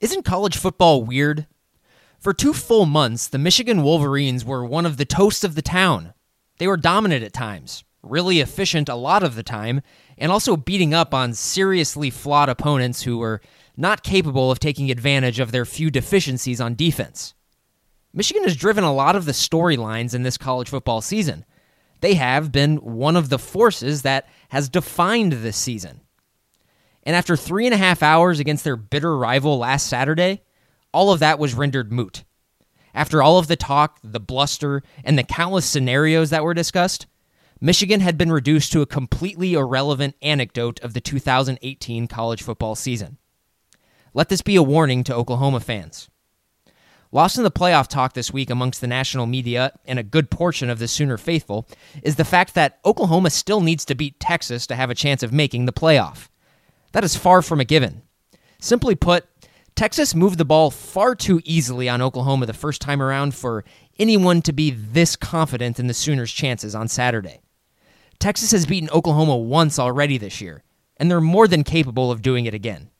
Isn't college football weird? For two full months, the Michigan Wolverines were one of the toasts of the town. They were dominant at times, really efficient a lot of the time, and also beating up on seriously flawed opponents who were not capable of taking advantage of their few deficiencies on defense. Michigan has driven a lot of the storylines in this college football season. They have been one of the forces that has defined this season. And after three and a half hours against their bitter rival last Saturday, all of that was rendered moot. After all of the talk, the bluster, and the countless scenarios that were discussed, Michigan had been reduced to a completely irrelevant anecdote of the 2018 college football season. Let this be a warning to Oklahoma fans. Lost in the playoff talk this week amongst the national media and a good portion of the Sooner faithful is the fact that Oklahoma still needs to beat Texas to have a chance of making the playoff. That is far from a given. Simply put, Texas moved the ball far too easily on Oklahoma the first time around for anyone to be this confident in the Sooners' chances on Saturday. Texas has beaten Oklahoma once already this year, and they're more than capable of doing it again.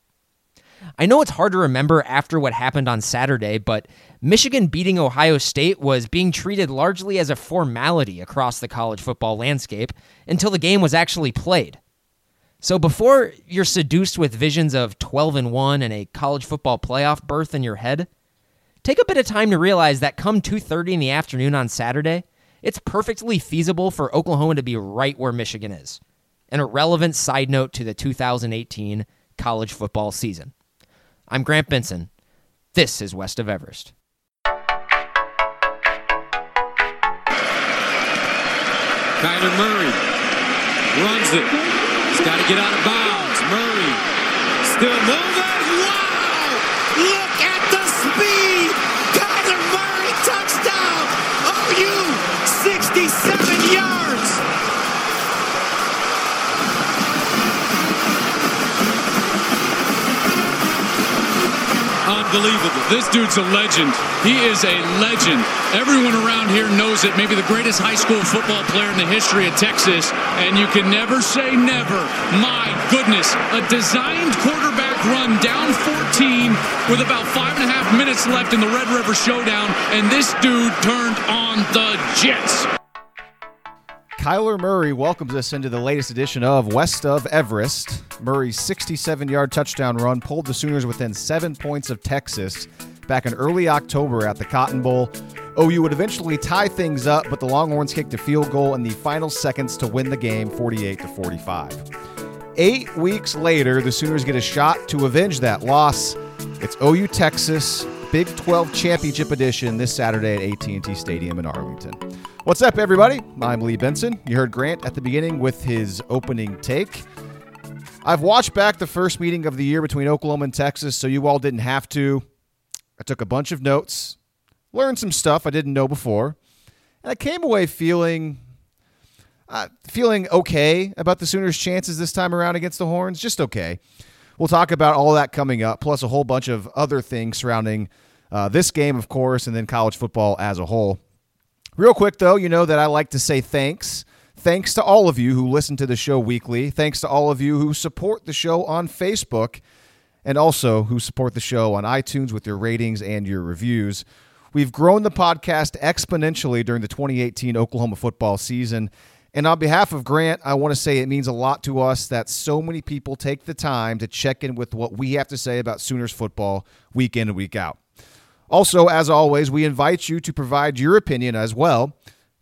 I know it's hard to remember after what happened on Saturday, but Michigan beating Ohio State was being treated largely as a formality across the college football landscape until the game was actually played. So before you're seduced with visions of 12 and 1 and a college football playoff berth in your head, take a bit of time to realize that come 2:30 in the afternoon on Saturday, it's perfectly feasible for Oklahoma to be right where Michigan is. An irrelevant side note to the 2018 college football season. I'm Grant Benson. This is West of Everest. Kyler Murray runs it. He's got to get out of bounds. Murray still moving. Wow! Look at the speed. Kyler Murray touchdown. OU 67 yards. Unbelievable. This dude's a legend. He is a legend. Everyone around here knows it. Maybe the greatest high school football player in the history of Texas. And you can never say never. My goodness. A designed quarterback run down 14 with about five and a half minutes left in the Red River Showdown. And this dude turned on the Jets. Kyler Murray welcomes us into the latest edition of West of Everest. Murray's 67 yard touchdown run pulled the Sooners within seven points of Texas back in early October at the Cotton Bowl. OU would eventually tie things up, but the Longhorns kicked a field goal in the final seconds to win the game 48 to 45. Eight weeks later, the Sooners get a shot to avenge that loss. It's OU Texas Big 12 Championship Edition this Saturday at AT&T Stadium in Arlington. What's up, everybody? I'm Lee Benson. You heard Grant at the beginning with his opening take. I've watched back the first meeting of the year between Oklahoma and Texas, so you all didn't have to. I took a bunch of notes, learned some stuff I didn't know before, and I came away feeling uh, feeling okay about the Sooners' chances this time around against the Horns. Just okay. We'll talk about all that coming up, plus a whole bunch of other things surrounding uh, this game, of course, and then college football as a whole. Real quick, though, you know that I like to say thanks. Thanks to all of you who listen to the show weekly. Thanks to all of you who support the show on Facebook and also who support the show on iTunes with your ratings and your reviews. We've grown the podcast exponentially during the 2018 Oklahoma football season. And on behalf of Grant, I want to say it means a lot to us that so many people take the time to check in with what we have to say about Sooners football week in and week out. Also, as always, we invite you to provide your opinion as well.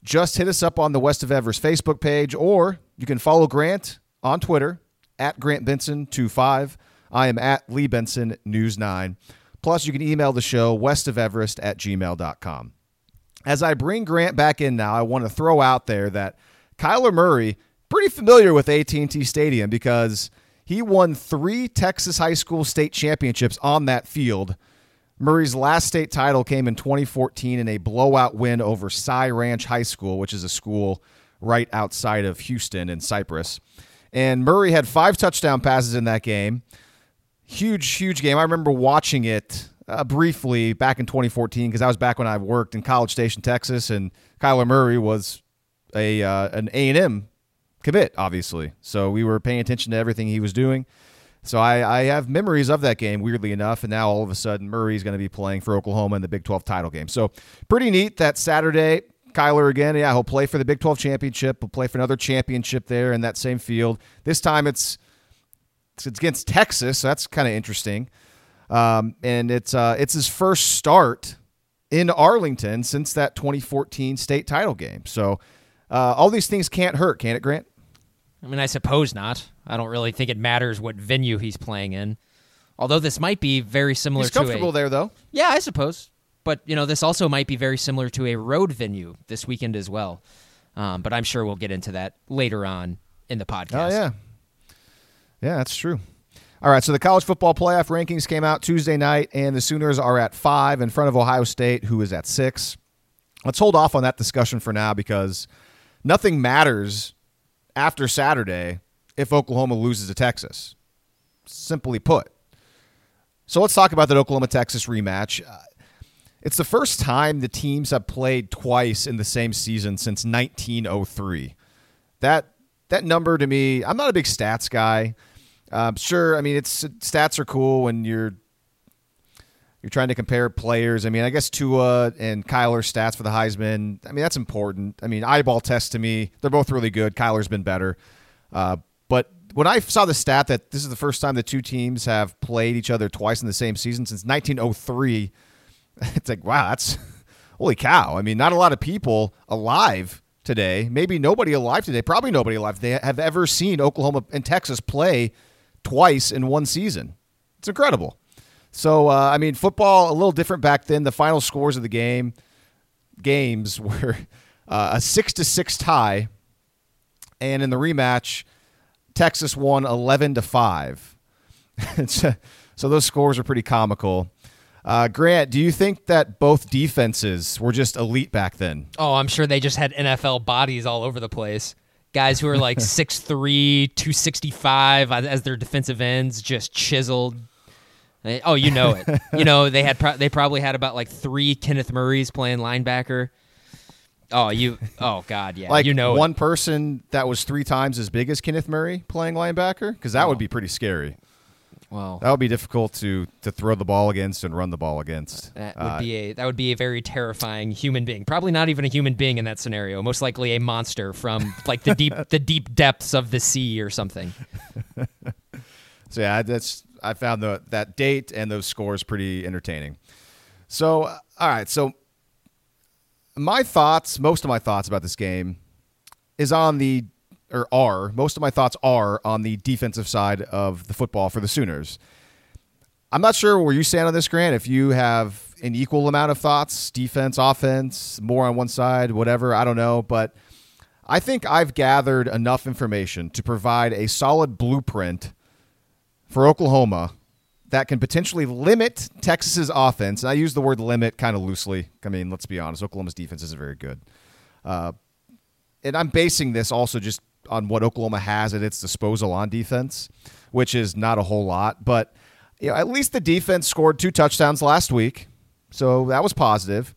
Just hit us up on the West of Everest Facebook page, or you can follow Grant on Twitter at Grant Benson25. I am at Lee Benson News 9. Plus, you can email the show westofeverest at gmail.com. As I bring Grant back in now, I want to throw out there that Kyler Murray, pretty familiar with AT&T Stadium because he won three Texas high school state championships on that field – Murray's last state title came in 2014 in a blowout win over Cy Ranch High School, which is a school right outside of Houston in Cypress. And Murray had five touchdown passes in that game. Huge, huge game. I remember watching it uh, briefly back in 2014 because I was back when I worked in College Station, Texas, and Kyler Murray was a uh, an A and M commit, obviously. So we were paying attention to everything he was doing. So I, I have memories of that game, weirdly enough, and now all of a sudden Murray's going to be playing for Oklahoma in the Big 12 title game. So pretty neat that Saturday. Kyler again, yeah, he'll play for the Big 12 championship. He'll play for another championship there in that same field. This time it's it's against Texas, so that's kind of interesting. Um, and it's uh, it's his first start in Arlington since that 2014 state title game. So uh, all these things can't hurt, can it, Grant? I mean, I suppose not. I don't really think it matters what venue he's playing in. Although this might be very similar He's to comfortable a, there, though. Yeah, I suppose. But you know, this also might be very similar to a road venue this weekend as well. Um, but I'm sure we'll get into that later on in the podcast. Oh yeah, yeah, that's true. All right, so the college football playoff rankings came out Tuesday night, and the Sooners are at five in front of Ohio State, who is at six. Let's hold off on that discussion for now because nothing matters after Saturday if Oklahoma loses to Texas. Simply put. So let's talk about that Oklahoma Texas rematch. Uh, it's the first time the teams have played twice in the same season since 1903. That that number to me, I'm not a big stats guy. Um, sure, I mean it's stats are cool when you're you're trying to compare players. I mean, I guess Tua and Kyler stats for the Heisman. I mean, that's important. I mean, eyeball test to me, they're both really good. Kyler's been better, uh, but when I saw the stat that this is the first time the two teams have played each other twice in the same season since 1903, it's like wow, that's holy cow. I mean, not a lot of people alive today, maybe nobody alive today, probably nobody alive they have ever seen Oklahoma and Texas play twice in one season. It's incredible. So, uh, I mean, football a little different back then. The final scores of the game games were uh, a six to six tie, and in the rematch, Texas won eleven to five. so those scores are pretty comical. Uh, Grant, do you think that both defenses were just elite back then? Oh, I'm sure they just had NFL bodies all over the place. Guys who are like 6'3, 265 as their defensive ends, just chiseled. Oh, you know it. you know they had pro- they probably had about like three Kenneth Murrays playing linebacker. Oh, you. Oh God, yeah. like you know one it. person that was three times as big as Kenneth Murray playing linebacker because that would be pretty scary. Well, That would be difficult to to throw the ball against and run the ball against. That would Uh, be a that would be a very terrifying human being. Probably not even a human being in that scenario. Most likely a monster from like the deep the deep depths of the sea or something. So yeah, that's I found the that date and those scores pretty entertaining. So all right, so my thoughts, most of my thoughts about this game is on the or are most of my thoughts are on the defensive side of the football for the Sooners. I'm not sure where you stand on this, Grant. If you have an equal amount of thoughts, defense, offense, more on one side, whatever, I don't know, but I think I've gathered enough information to provide a solid blueprint for Oklahoma that can potentially limit Texas's offense. And I use the word limit kind of loosely. I mean, let's be honest, Oklahoma's defense isn't very good. Uh, and I'm basing this also just on what Oklahoma has at its disposal on defense, which is not a whole lot. But you know, at least the defense scored two touchdowns last week, so that was positive.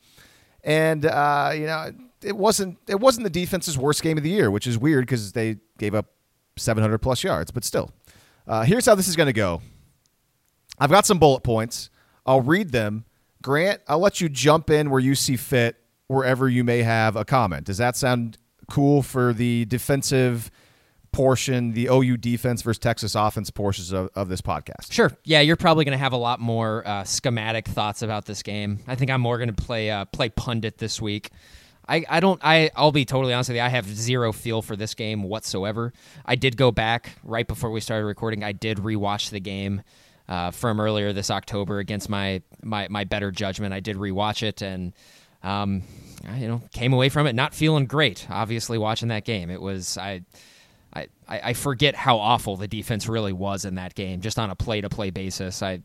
And uh, you know, it wasn't it wasn't the defense's worst game of the year, which is weird because they gave up 700 plus yards. But still, uh, here's how this is going to go. I've got some bullet points. I'll read them. Grant, I'll let you jump in where you see fit, wherever you may have a comment. Does that sound cool for the defensive portion, the OU defense versus Texas offense portions of, of this podcast? Sure. Yeah, you're probably going to have a lot more uh, schematic thoughts about this game. I think I'm more going to play uh, play pundit this week. I, I don't I I'll be totally honest with you. I have zero feel for this game whatsoever. I did go back right before we started recording. I did rewatch the game uh, from earlier this October against my my my better judgment. I did rewatch it and um, I, you know came away from it not feeling great. Obviously, watching that game, it was I. I, I forget how awful the defense really was in that game, just on a play to play basis. I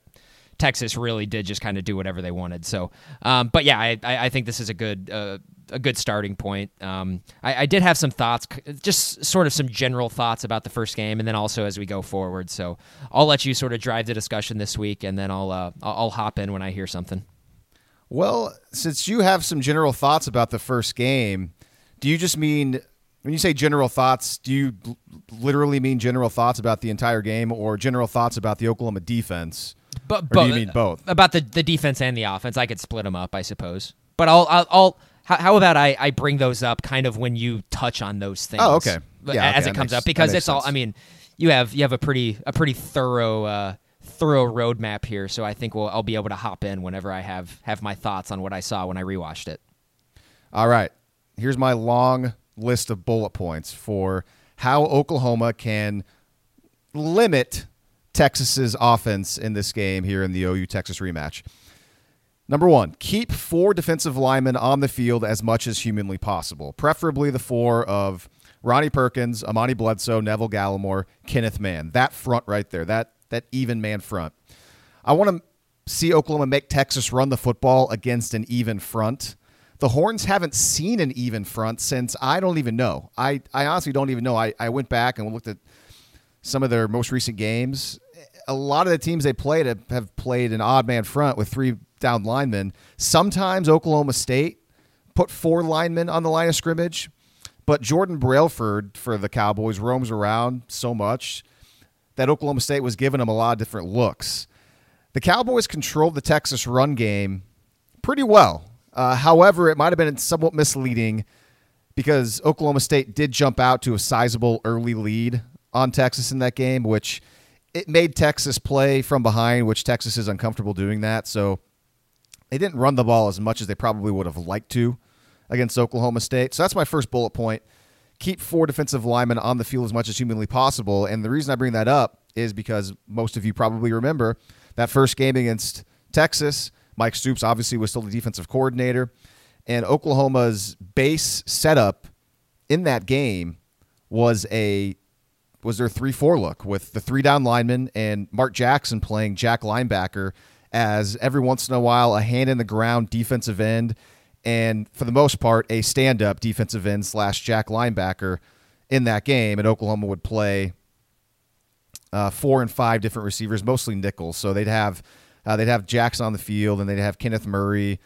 Texas really did just kind of do whatever they wanted. So, um, but yeah, I, I think this is a good uh, a good starting point. Um, I, I, did have some thoughts, just sort of some general thoughts about the first game, and then also as we go forward. So I'll let you sort of drive the discussion this week, and then I'll uh, I'll, I'll hop in when I hear something. Well, since you have some general thoughts about the first game, do you just mean When you say general thoughts, do you literally mean general thoughts about the entire game or general thoughts about the Oklahoma defense? But, do you mean both? About the, the defense and the offense, I could split them up, I suppose. But I'll I'll, I'll how, how about I, I bring those up kind of when you touch on those things? Oh, okay. Yeah, as okay, it comes makes- up because it's all. sense. I mean, you have you have a pretty a pretty thorough uh, thorough roadmap here, so I think we'll, I'll be able to hop in whenever I have have my thoughts on what I saw when I rewatched it. All right. Here's my long list of bullet points for how Oklahoma can limit Texas's offense in this game here in the OU Texas rematch. Number one, keep four defensive linemen on the field as much as humanly possible, preferably the four of Ronnie Perkins, Amani Bledsoe, Neville Gallimore, Kenneth Mann. That front right there, that that even man front. I want to see Oklahoma make Texas run the football against an even front. The Horns haven't seen an even front since I don't even know. I, I honestly don't even know. I, I went back and looked at some of their most recent games. A lot of the teams they played have, played an odd man front with three down linemen. Sometimes Oklahoma State put four linemen on the line of scrimmage, but Jordan Brailford for the Cowboys roams around so much that Oklahoma State was giving him a lot of different looks. The Cowboys controlled the Texas run game pretty well. Uh, however, it might have been somewhat misleading because Oklahoma State did jump out to a sizable early lead on Texas in that game, which it made Texas play from behind, which Texas is uncomfortable doing that. So they didn't run the ball as much as they probably would have liked to against Oklahoma State. So that's my first bullet point. Keep four defensive linemen on the field as much as humanly possible. And the reason I bring that up is because most of you probably remember that first game against Texas. Mike Stoops obviously was still the defensive coordinator. And Oklahoma's base setup in that game was a was their three four look with the three down linemen and Mark Jackson playing Jack linebacker as every once in a while a hand in the ground defensive end and for the most part a stand up defensive end slash Jack linebacker in that game and Oklahoma would play uh, four and five different receivers, mostly nickels. So they'd have uh, they'd have Jackson on the field, and they'd have Kenneth Murray,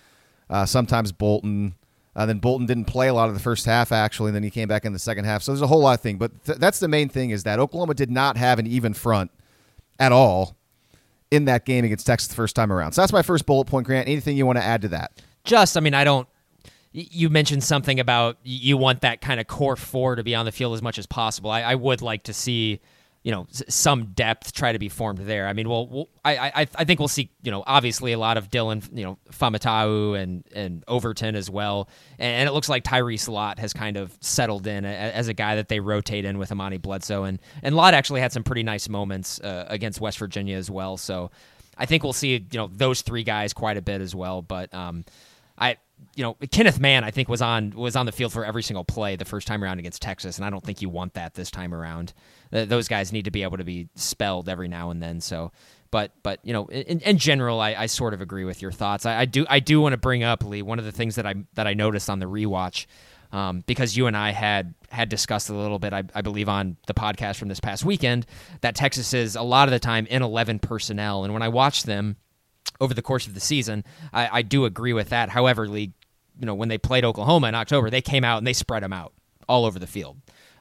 uh, sometimes Bolton. Uh, then Bolton didn't play a lot of the first half actually, and then he came back in the second half. So there's a whole lot of things, but th- that's the main thing is that Oklahoma did not have an even front at all in that game against Texas the first time around. So that's my first bullet point, Grant. Anything you want to add to that? Just, I mean, I don't. You mentioned something about you want that kind of core four to be on the field as much as possible. I, I would like to see, you know, some depth try to be formed there. I mean, well, we'll I, I I think we'll see, you know, obviously a lot of Dillon, you know, Faamatau and and Overton as well, and, it looks like Tyrese Lott has kind of settled in a, as a guy that they rotate in with Amani Bledsoe, and and Lott actually had some pretty nice moments uh, against West Virginia as well. So I think we'll see, you know, those three guys quite a bit as well. But um, I, you know, Kenneth Mann, I think was on was on the field for every single play the first time around against Texas, and I don't think you want that this time around. Th- those guys need to be able to be spelled every now and then. So, but but you know, in, in general, I, I sort of agree with your thoughts. I, I do I do want to bring up Lee one of the things that I that I noticed on the rewatch. Um, because you and I had had discussed a little bit, I, I believe, on the podcast from this past weekend, that Texas is a lot of the time in eleven personnel, and when I watch them, over the course of the season. I, I do agree with that. However, Lee, you know, when they played Oklahoma in October, they came out and they spread them out all over the field.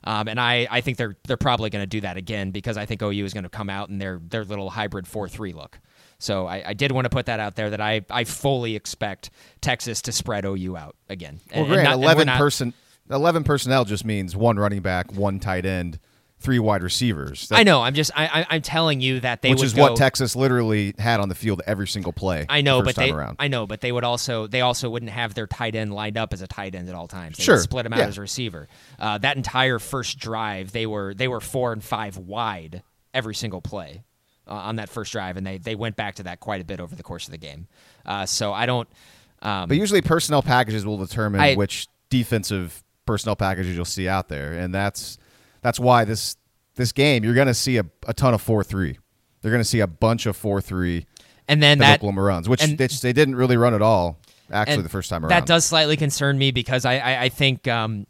Um, and I, I think they're they're probably going to do that again because I think OU is going to come out in their their little hybrid four three look. So I, I did want to put that out there that I, I fully expect Texas to spread OU out again. Well, And- and not- eleven not- person, eleven personnel just means one running back, one tight end, three wide receivers. That- I know. I'm just I, I I'm telling you that they which is go, what Texas literally had on the field every single play. I know, the but they around. I know, but they would also they also wouldn't have their tight end lined up as a tight end at all times. They Sure, split him out yeah. as a receiver. Uh, that entire first drive, they were they were four and five wide every single play uh, on that first drive, and they they went back to that quite a bit over the course of the game. Uh, so I don't. Um, But usually, personnel packages will determine I- which defensive personnel packages you'll see out there, and that's that's why this this game you're going to see a, a ton of four three. They're going to see a bunch of four three and then that Oklahoma runs, which and- they, they didn't really run at all actually the first time around. That does slightly concern me because I I, I think. Um,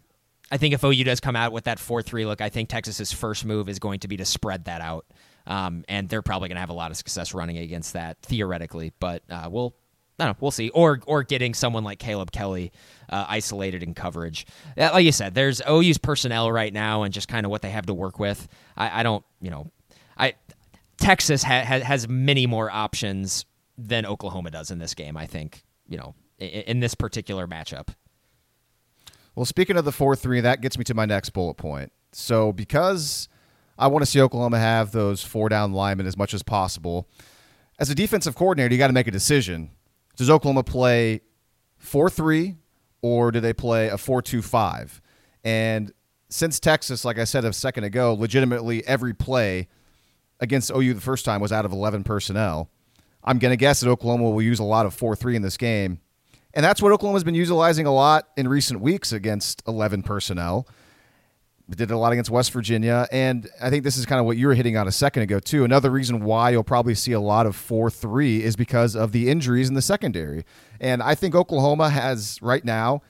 I think if OU does come out with that four-three look, I think Texas's first move is going to be to spread that out, um, and they're probably going to have a lot of success running against that theoretically. But uh, we'll I don't know. We'll see. Or or getting someone like Caleb Kelly uh, isolated in coverage. Like you said, there's OU's personnel right now and just kind of what they have to work with. I, I don't, you know, I Texas ha- ha- has many more options than Oklahoma does in this game. I think, you know, in, in this particular matchup. Well, speaking of the 4 3, that gets me to my next bullet point. So, because I want to see Oklahoma have those four down linemen as much as possible, as a defensive coordinator, you got to make a decision. Does Oklahoma play 4 3 or do they play a 4 2 5? And since Texas, like I said a second ago, legitimately every play against OU the first time was out of 11 personnel, I'm going to guess that Oklahoma will use a lot of 4 3 in this game. And that's what Oklahoma's been utilizing a lot in recent weeks against 11 personnel. Did a lot against West Virginia. And I think this is kind of what you were hitting on a second ago, too. Another reason why you'll probably see a lot of 4 3 is because of the injuries in the secondary. And I think Oklahoma has, right now,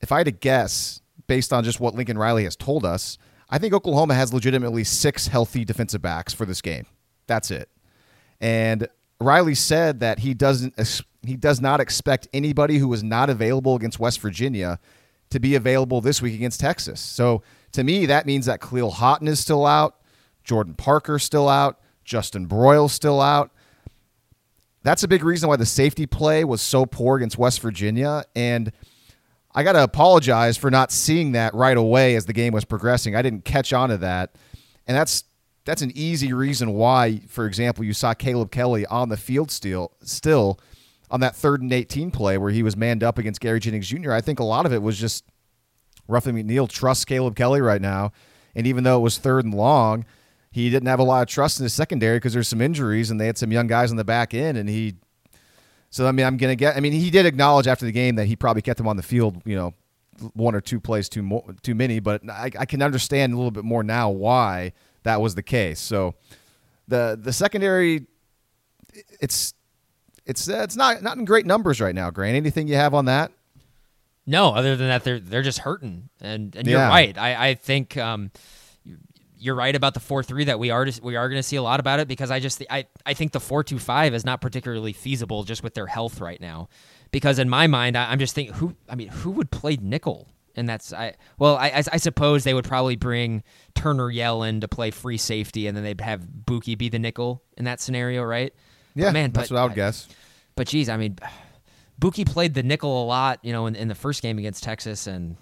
if I had to guess, based on just what Lincoln Riley has told us, I think Oklahoma has legitimately six healthy defensive backs for this game. That's it. And Riley said that he doesn't he does not expect anybody who was not available against West Virginia to be available this week against Texas. So to me, that means that Khalil Haughton is still out, Jordan Parker still out, Justin Broiles still out. That's a big reason why the safety play was so poor against West Virginia. And I got to apologize for not seeing that right away as the game was progressing. I didn't catch on to that. And that's that's an easy reason why, for example, you saw Caleb Kelly on the field still still on that third and 18 play where he was manned up against Gary Jennings Jr. I think a lot of it was just Ruffin McNeill trusts Caleb Kelly right now. And even though it was third and long, he didn't have a lot of trust in his secondary because there's some injuries and they had some young guys on the back end. And he, so I mean, I'm to get, I mean, he did acknowledge after the game that he probably kept him on the field, you know, one or two plays too, more, too many, but I, I can understand a little bit more now why that was the case. So the the secondary, it's it's uh, it's not not in great numbers right now. Grant, anything you have on that? No, other than that, they're they're just hurting, and and Yeah. you're right. I I think um, you're right about the four three that we are we are going to see a lot about it because I just I I think the four two five is not particularly feasible just with their health right now, because in my mind I, I'm just thinking who I mean who would play nickel. And that's I well I, I I suppose they would probably bring Turner Yell in to play free safety, and then they'd have Bookie be the nickel in that scenario, right? But, Yeah, man, that's but what I would guess. but geez, I mean, Bookie played the nickel a lot, you know, in, in the first game against Texas, and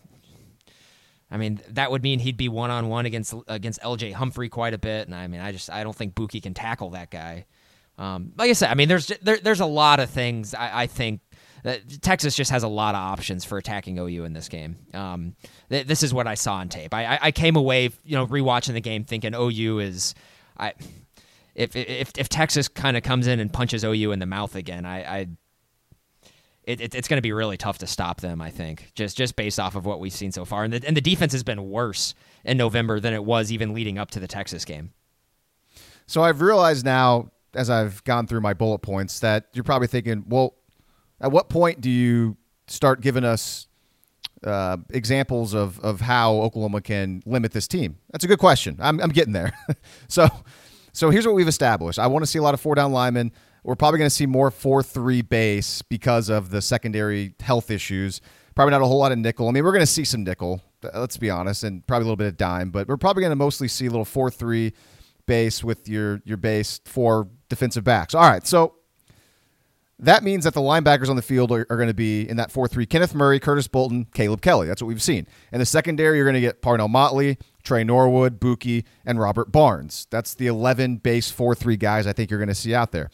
I mean that would mean he'd be one on one against against L.J. Humphrey quite a bit, and I mean, I just I don't think Bookie can tackle that guy. Um, like I said, I mean, there's there, there's a lot of things I, I think. Texas just has a lot of options for attacking OU in this game. Um, th- this is what I saw on tape. I, I, I came away, you know, rewatching the game thinking OU is, I, if if if Texas kind of comes in and punches OU in the mouth again, I, I it, it, it's going to be really tough to stop them. I think just just based off of what we've seen so far, and the, and the defense has been worse in November than it was even leading up to the Texas game. So I've realized now, as I've gone through my bullet points, that you're probably thinking, well, at what point do you start giving us uh, examples of, of how Oklahoma can limit this team? That's a good question. I'm, I'm getting there. so, so here's what we've established. I want to see a lot of four down linemen. We're probably going to see more 4 3 base because of the secondary health issues. Probably not a whole lot of nickel. I mean, we're going to see some nickel, let's be honest, and probably a little bit of dime, but we're probably going to mostly see a little 4 3 base with your, your base four defensive backs. All right. So that means that the linebackers on the field are, are going to be in that 4 3 Kenneth Murray, Curtis Bolton, Caleb Kelly. That's what we've seen. In the secondary, you're going to get Parnell Motley, Tre Norwood, Bookie, and Robert Barnes. That's the 11 base 4 3 guys I think you're going to see out there.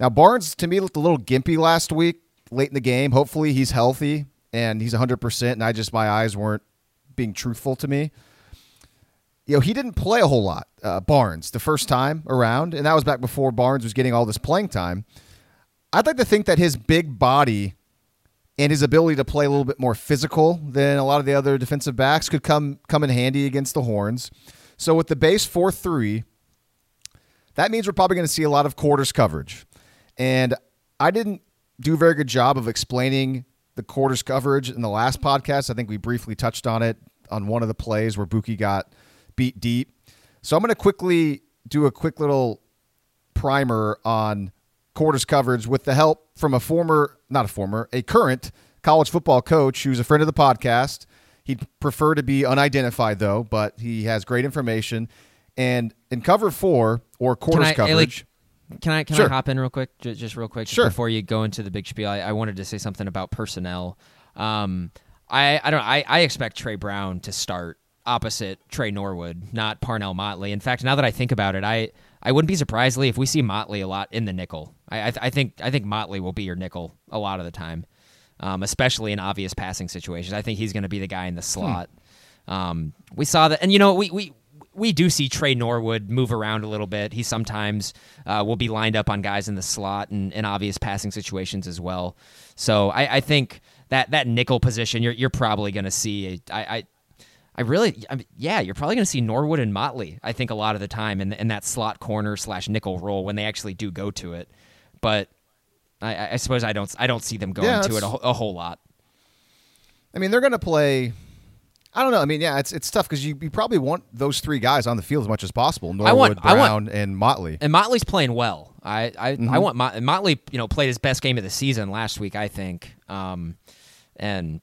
Now, Barnes to me looked a little gimpy last week, late in the game. Hopefully, he's healthy and he's 100%, and I just, my eyes weren't being truthful to me. You know, he didn't play a whole lot, uh, Barnes, the first time around, and that was back before Barnes was getting all this playing time. I'd like to think that his big body and his ability to play a little bit more physical than a lot of the other defensive backs could come come in handy against the Horns. So with the base 4-3, that means we're probably going to see a lot of quarters coverage. And I didn't do a very good job of explaining the quarters coverage in the last podcast. I think we briefly touched on it on one of the plays where Bookie got beat deep. So I'm going to quickly do a quick little primer on quarters coverage with the help from a former, not a former, a current college football coach who's a friend of the podcast. He'd prefer to be unidentified though, but he has great information. And in cover four or quarters I- coverage, Can I can Sure. I hop in real quick, just, just real quick, just Sure. before you go into the big spiel? I, I wanted to say something about personnel. Um, I I don't I, I expect Tre Brown to start opposite Tre Norwood, not Parnell Motley. In fact, now that I think about it, I I wouldn't be surprised Lee, if we see Motley a lot in the nickel. I I, th- I think I think Motley will be your nickel a lot of the time, um, especially in obvious passing situations. I think he's going to be the guy in the slot. Um, we saw that, and you know, we we we do see Tre Norwood move around a little bit. He sometimes uh, will be lined up on guys in the slot and in obvious passing situations as well. So I, I think that that nickel position, you're you're probably going to see. A, I, I I really, I mean, yeah, you're probably going to see Norwood and Motley. I think a lot of the time in, in that slot corner slash nickel role when they actually do go to it. But I- I, I suppose I don't I don't see them going Yeah, to it a, a whole lot. I mean, they're going to play. I don't know. I mean, yeah, it's it's tough because you, you probably want those three guys on the field as much as possible: Norwood, want- I Brown, want- and Motley. And Motley's playing well. I I, Mm-hmm. I want Mot- Motley. You know, played his best game of the season last week. I think. Um, and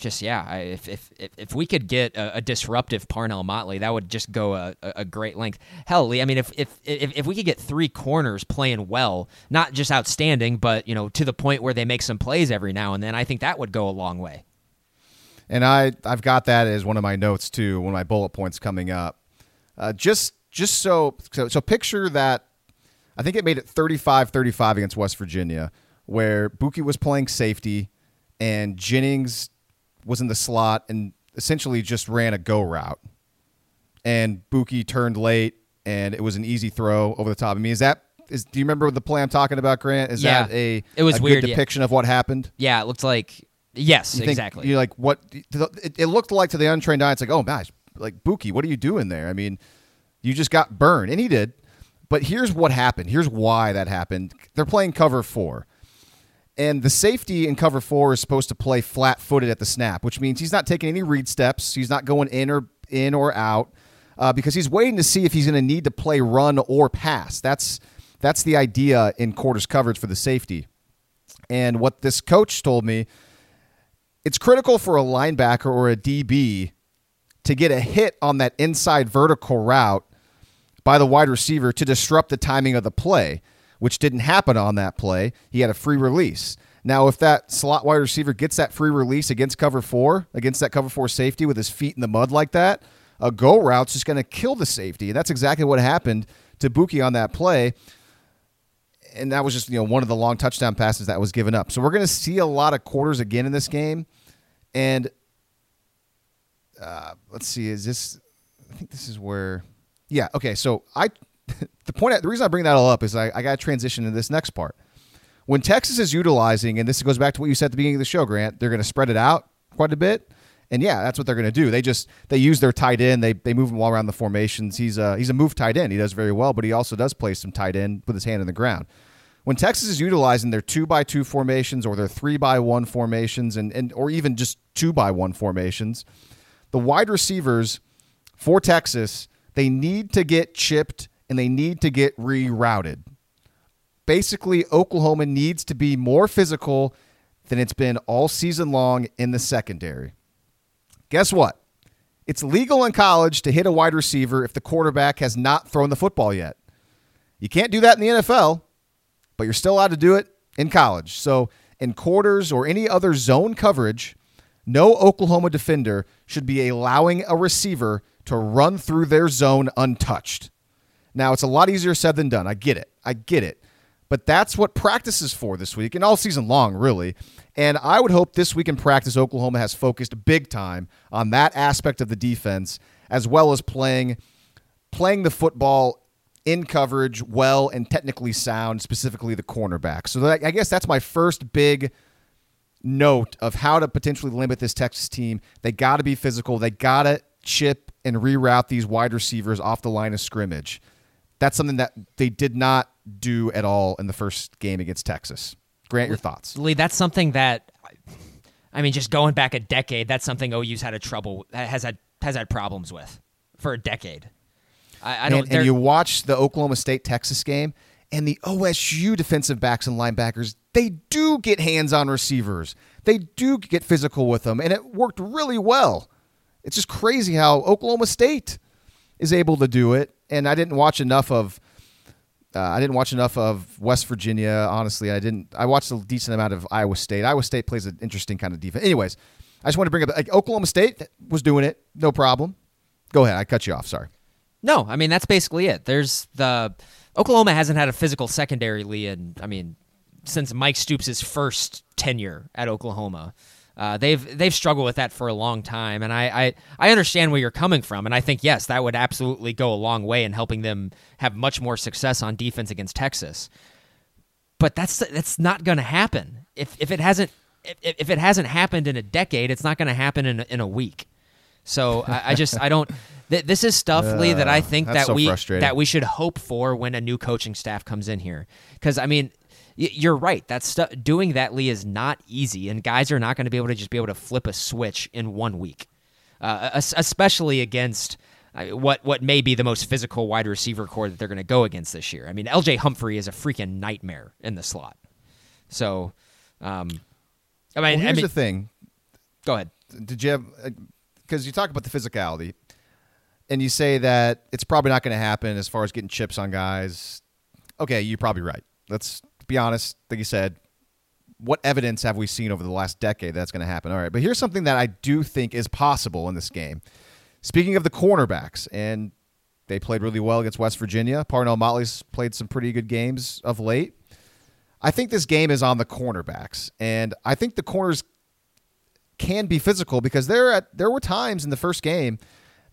just yeah, I, if, if if if we could get a, a disruptive Parnell Motley, that would just go a, a, a great length. Hell, Lee, I mean, if, if if if we could get three corners playing well, not just outstanding, but you know, to the point where they make some plays every now and then, I think that would go a long way. And I I've got that as one of my notes too, one of my bullet points coming up. Uh, just just so, so so picture that. I think it made it 35-35 against West Virginia, where Bookie was playing safety, and Jennings was in the slot and essentially just ran a go route, and Bookie turned late, and it was an easy throw over the top. I mean, is that is? Do you remember the play I'm talking about, Grant? Is Yeah. that a It was a good weird, yeah. depiction of what happened? Yeah, it looked like yes, You exactly. You're like, what? It, it looked like to the untrained eye, it's like, oh gosh, like Bookie, what are you doing there? I mean, you just got burned, and he did. But here's what happened. Here's why that happened. They're playing cover four, and the safety in cover four is supposed to play flat-footed at the snap, which means he's not taking any read steps. He's not going in or in or out uh, because he's waiting to see if he's going to need to play run or pass. That's that's the idea in quarters coverage for the safety. And what this coach told me it's critical for a linebacker or a DB to get a hit on that inside vertical route by the wide receiver to disrupt the timing of the play, which didn't happen on that play. He had a free release. Now, if that slot wide receiver gets that free release against cover four, against that cover four safety with his feet in the mud like that, a go route's just going to kill the safety. And that's exactly what happened to Bookie on that play. And that was just, you know, one of the long touchdown passes that was given up. So we're going to see a lot of quarters again in this game. And uh, let's see, is this? I think this is where. Yeah. Okay. So I, the point, the reason I bring that all up is I, I got to transition to this next part. When Texas is utilizing, and this goes back to what you said at the beginning of the show, Grant, they're going to spread it out quite a bit. And yeah, that's what they're going to do. They just they use their tight end. They they move him all around the formations. He's a he's a move tight end. He does very well, but he also does play some tight end with his hand in the ground. When Texas is utilizing their two by two formations or their three by one formations and, and or even just two by one formations, the wide receivers for Texas, they need to get chipped and they need to get rerouted. Basically, Oklahoma needs to be more physical than it's been all season long in the secondary. Guess what? It's legal in college to hit a wide receiver if the quarterback has not thrown the football yet. You can't do that in the NFL, but you're still allowed to do it in college. So, in quarters or any other zone coverage, no Oklahoma defender should be allowing a receiver to run through their zone untouched. Now, it's a lot easier said than done. I get it. I get it. But that's what practice is for this week and all season long, really. And I would hope this week in practice, Oklahoma has focused big time on that aspect of the defense, as well as playing playing the football in coverage well and technically sound, specifically the cornerback. So that, I guess that's my first big note of how to potentially limit this Texas team. They got to be physical. They got to chip and reroute these wide receivers off the line of scrimmage. That's something that they did not do at all in the first game against Texas. Grant, your thoughts. Lee, that's something that I mean, just going back a decade, that's something OU's had a trouble has had has had problems with for a decade. I, I don't. and, and you watch the Oklahoma State Texas game, And the OSU defensive backs and linebackers, they do get hands on receivers. They do get physical with them, and it worked really well. It's just crazy how Oklahoma State is able to do it. And I didn't watch enough of. Uh, I didn't watch enough of West Virginia. Honestly, I didn't. I watched a decent amount of Iowa State. Iowa State plays an interesting kind of defense. Anyways, I just want to bring up like Oklahoma State was doing it, no problem. Go ahead. I cut you off. Sorry. No, I mean that's basically it. There's the Oklahoma hasn't had a physical secondary, Lee, and I mean since Mike Stoops' first tenure at Oklahoma. Uh, they've they've struggled with that for a long time, and I, I I understand where you're coming from, and I think yes, that would absolutely go a long way in helping them have much more success on defense against Texas. But that's that's not going to happen if if it hasn't if, if it hasn't happened in a decade, it's not going to happen in a, in a week. So I, I just I don't. Th- this is stuff, Lee, that I think that so we that we should hope for when a new coaching staff comes in here. Because I mean, you're right. That stuff doing that, Lee, is not easy, and guys are not going to be able to just be able to flip a switch in one week, uh, especially against. uh, What what may be the most physical wide receiver core that they're going to go against this year? I mean, L.J. Humphrey is a freaking nightmare in the slot. So, um, I mean, Well, I here's mean, the thing. go ahead. Did you have? Because you talk about the physicality, and you say that it's probably not going to happen as far as getting chips on guys. Okay, you're probably right. Let's be honest. Like you said, what evidence have we seen over the last decade that's going to happen? All right, but here's something that I do think is possible in this game. Speaking of the cornerbacks, and they played really well against West Virginia. Parnell Motley's played some pretty good games of late. I think this game is on the cornerbacks, and I think the corners can be physical because there at there were times in the first game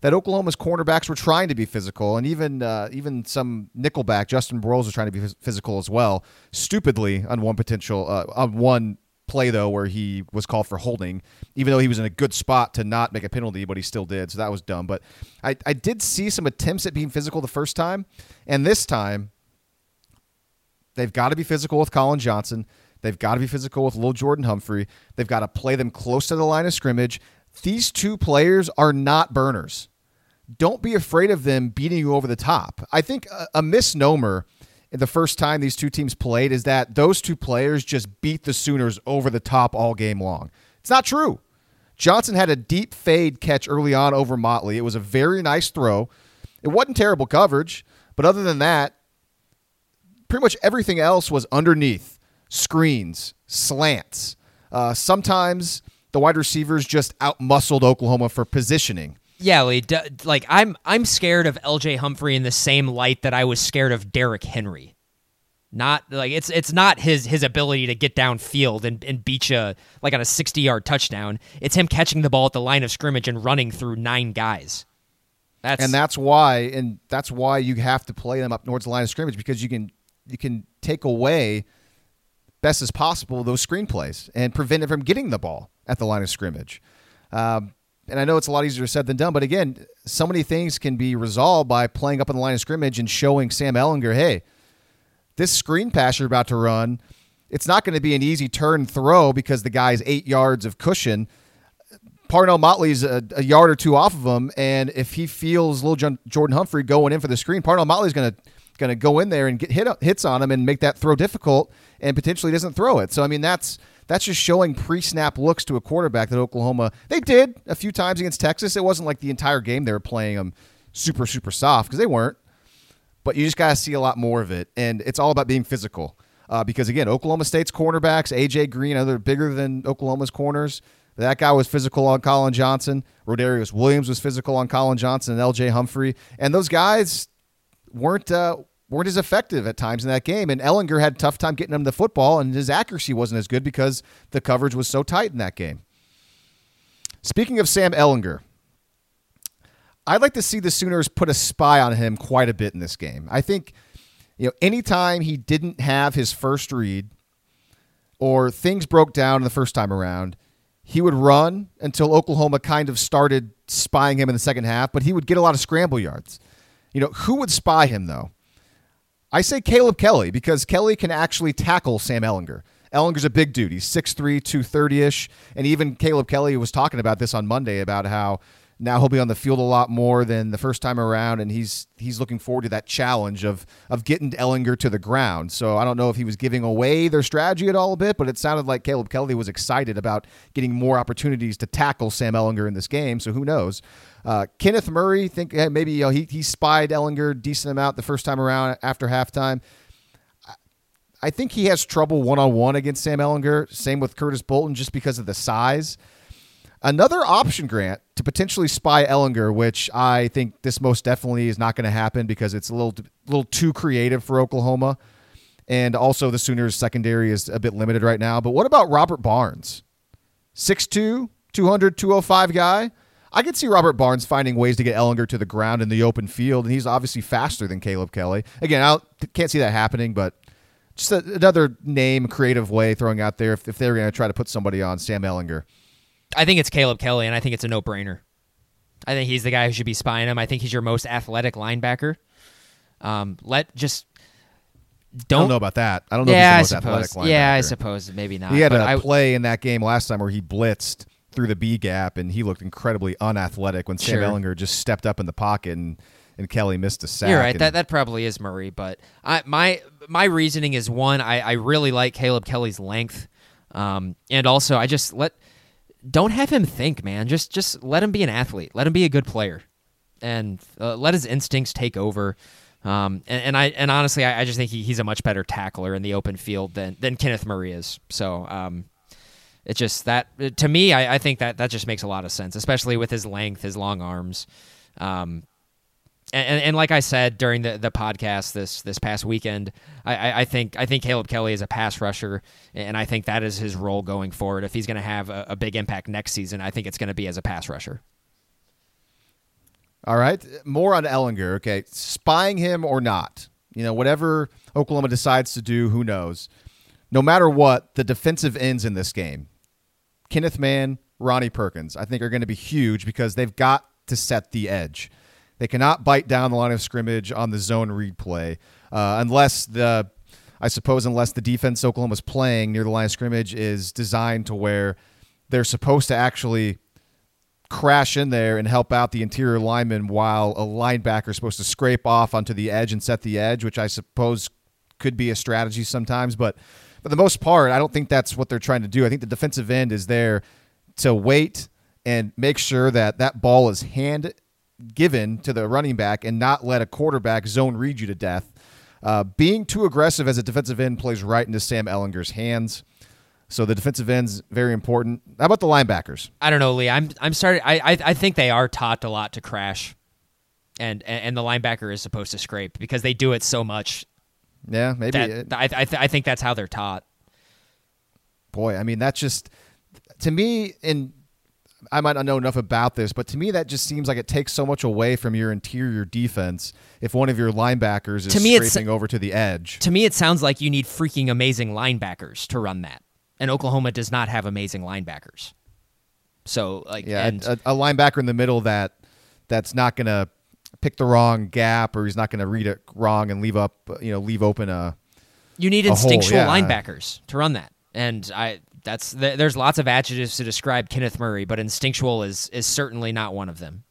that Oklahoma's cornerbacks were trying to be physical, and even uh, even some nickelback Justin Broiles was trying to be physical as well. Stupidly on one potential uh, on one play though where he was called for holding, even though he was in a good spot to not make a penalty, but he still did. So that was dumb. But I, I did see some attempts at being physical the first time, and this time they've got to be physical with Collin Johnson. They've got to be physical with Lil Jordan Humphrey. They've got to play them close to the line of scrimmage. These two players are not burners. Don't be afraid of them beating you over the top. I think a, a misnomer the first time these two teams played is that those two players just beat the Sooners over the top all game long. It's not true. Johnson had a deep fade catch early on over Motley. It was a very nice throw. It wasn't terrible coverage, but other than that, pretty much everything else was underneath screens, slants. Uh, sometimes the wide receivers just outmuscled Oklahoma for positioning. Yeah, Lee, d- like I'm I'm scared of LJ Humphrey in the same light that I was scared of Derrick Henry. Not like it's it's not his his ability to get downfield and, and beat you like on a 60 yard touchdown. It's him catching the ball at the line of scrimmage and running through nine guys. That's and that's why and that's why you have to play them up towards the line of scrimmage because you can you can take away best as possible those screenplays and prevent it from getting the ball at the line of scrimmage. Um, and I know it's a lot easier said than done, but again, so many things can be resolved by playing up on the line of scrimmage and showing Sam Ehlinger, hey, this screen pass you're about to run, it's not going to be an easy turn throw because the guy's eight yards of cushion. Parnell Motley's a, a yard or two off of him, and if he feels little John, Jordan Humphrey going in for the screen, Parnell Motley's going to going to go in there and get hit hits on him and make that throw difficult, and potentially doesn't throw it. So I mean that's that's just showing pre-snap looks to a quarterback that Oklahoma they did a few times against Texas. It wasn't like the entire game they were playing them super super soft because they weren't, but you just got to see a lot more of it, and it's all about being physical. Uh, because again, Oklahoma State's cornerbacks, AJ Green, other bigger than Oklahoma's corners. That guy was physical on Collin Johnson. Rodarius Williams was physical on Collin Johnson and LJ Humphrey. And those guys weren't uh, weren't as effective at times in that game. And Ehlinger had a tough time getting him the football, and his accuracy wasn't as good because the coverage was so tight in that game. Speaking of Sam Ehlinger, I'd like to see the Sooners put a spy on him quite a bit in this game. I think, you know, anytime he didn't have his first read or things broke down the first time around, he would run until Oklahoma kind of started spying him in the second half, but he would get a lot of scramble yards. You know, who would spy him though? I say Caleb Kelly because Kelly can actually tackle Sam Ehlinger. Ehlinger's a big dude. He's 6'3, 230 ish. And even Caleb Kelly was talking about this on Monday about how now he'll be on the field a lot more than the first time around, and he's he's looking forward to that challenge of of getting Ehlinger to the ground. So I don't know if he was giving away their strategy at all a bit, but it sounded like Caleb Kelly was excited about getting more opportunities to tackle Sam Ehlinger in this game. So who knows? Uh, Kenneth Murray, think hey, maybe you know, he he spied Ehlinger decent amount the first time around after halftime. I think he has trouble one on one against Sam Ehlinger. Same with Curtis Bolton, just because of the size. Another option grant to potentially spy Ehlinger, which I think this most definitely is not going to happen because it's a little little too creative for Oklahoma. And also the Sooners secondary is a bit limited right now. But what about Robert Barnes? 6'2, 200, 205 guy. I could see Robert Barnes finding ways to get Ehlinger to the ground in the open field, and he's obviously faster than Caleb Kelly. Again, I can't see that happening, but just a, another name, creative way throwing out there if, if they're going to try to put somebody on Sam Ehlinger. I think it's Caleb Kelly, and I think it's a no brainer. I think he's the guy who should be spying him. I think he's your most athletic linebacker. Um, let just don't, I don't know about that. I don't know. Yeah, if I he's the most suppose. Yeah, I suppose maybe not. He had but a I- play in that game last time where he blitzed through the B gap, and he looked incredibly unathletic when Sam Sure. Ehlinger just stepped up in the pocket and, and Kelly missed a sack. You're right. That that probably is Murray, but I, my my reasoning is one. I, I really like Caleb Kelly's length, um, and also I just let don't have him think, man. Just just let him be an athlete. Let him be a good player, and uh, let his instincts take over. Um, and, and I and honestly, I, I just think he, he's a much better tackler in the open field than than Kenneth Murray is. So. Um, it's just that to me, I, I think that that just makes a lot of sense, especially with his length, his long arms. Um, and, and like I said during the, the podcast this this past weekend, I, I, think I think Caleb Kelly is a pass rusher, and I think that is his role going forward. If he's going to have a, a big impact next season, I think it's going to be as a pass rusher. All right. More on Ehlinger. Okay. Spying him or not. You know, whatever Oklahoma decides to do, who knows. No matter what, the defensive ends in this game, Kenneth Mann, Ronnie Perkins, I think are going to be huge because they've got to set the edge. They cannot bite down the line of scrimmage on the zone read play uh, unless the, I suppose, unless the defense Oklahoma's playing near the line of scrimmage is designed to where they're supposed to actually crash in there and help out the interior lineman while a linebacker is supposed to scrape off onto the edge and set the edge, which I suppose could be a strategy sometimes. But for the most part, I don't think that's what they're trying to do. I think the defensive end is there to wait and make sure that that ball is hand given to the running back and not let a quarterback zone read you to death. Uh, being too aggressive as a defensive end plays right into Sam Ehlinger's hands. So the defensive end's very important. How about the linebackers? I don't know, Lee. I'm I'm starting. I I, I think they are taught a lot to crash, and, and and the linebacker is supposed to scrape because they do it so much. Yeah, maybe. That it- I I, th- I think that's how they're taught. boy, I mean, that's just to me, and I might not know enough about this, but to me, that just seems like it takes so much away from your interior defense if one of your linebackers is To me, scraping over to the edge. To me, it sounds like you need freaking amazing linebackers to run that, and Oklahoma does not have amazing linebackers. So like, Yeah, and a, a linebacker in the middle that that's not going to pick the wrong gap, or he's not going to read it wrong and leave up, you know, leave open a. you need a instinctual yeah. linebackers to run that. And I that's th- there's lots of adjectives to describe Kenneth Murray, but instinctual is is certainly not one of them.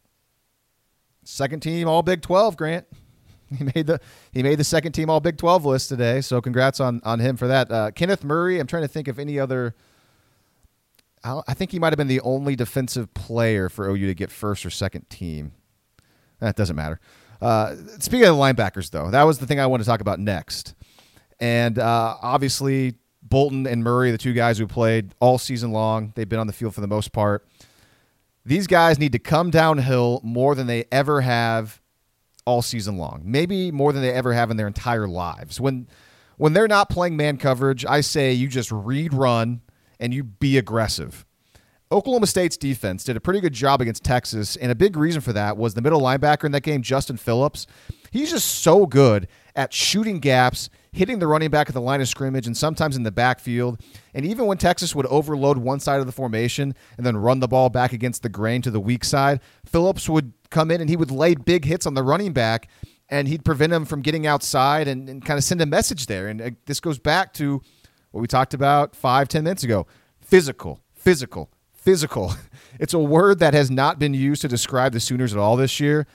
Second team All Big Twelve, Grant. He made the he made the second team All Big Twelve list today, so congrats on on him for that. Uh, Kenneth Murray. I'm trying to think of any other. I think he might have been the only defensive player for OU to get first or second team. That doesn't matter. Uh, speaking of the linebackers, though, that was the thing I want to talk about next. And uh, obviously, Bolton and Murray, the two guys who played all season long, they've been on the field for the most part. These guys need to come downhill more than they ever have all season long. Maybe more than they ever have in their entire lives. When when they're not playing man coverage, I say you just read run and you be aggressive. Oklahoma State's defense did a pretty good job against Texas, and a big reason for that was the middle linebacker in that game, Justin Phillips. He's just so good at shooting gaps, hitting the running back at the line of scrimmage, and sometimes in the backfield. And even when Texas would overload one side of the formation and then run the ball back against the grain to the weak side, Phillips would come in and he would lay big hits on the running back and he'd prevent him from getting outside and, and kind of send a message there. And uh, this goes back to what we talked about five, ten minutes ago physical, physical, physical. It's a word that has not been used to describe the Sooners at all this year,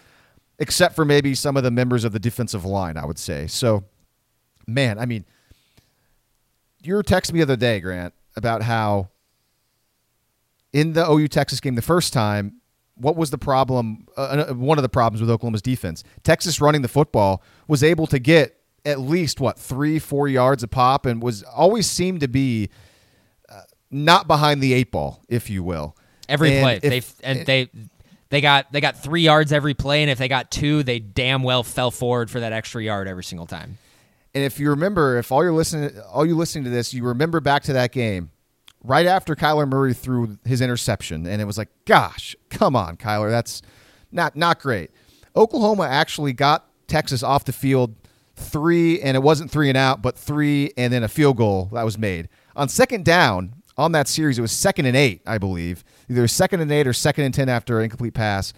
except for maybe some of the members of the defensive line, I would say. So, man, I mean, you texting me the other day, Grant, about how in the OU Texas game the first time, what was the problem? Uh, uh, one of the problems with Oklahoma's defense, Texas running the football was able to get at least what three, four yards a pop, and was always seemed to be not behind the eight ball, if you will. Every And play, they and they they got they got three yards every play, and if they got two, they damn well fell forward for that extra yard every single time. And if you remember, if all you're listening, all you listening to this, you remember back to that game, right after Kyler Murray threw his interception, and it was like, gosh, come on, Kyler, that's not not great. Oklahoma actually got Texas off the field three, and it wasn't three and out, but three, and then a field goal that was made on second down. On that series, it was second and eight, I believe, either second and eight or second and ten after an incomplete pass.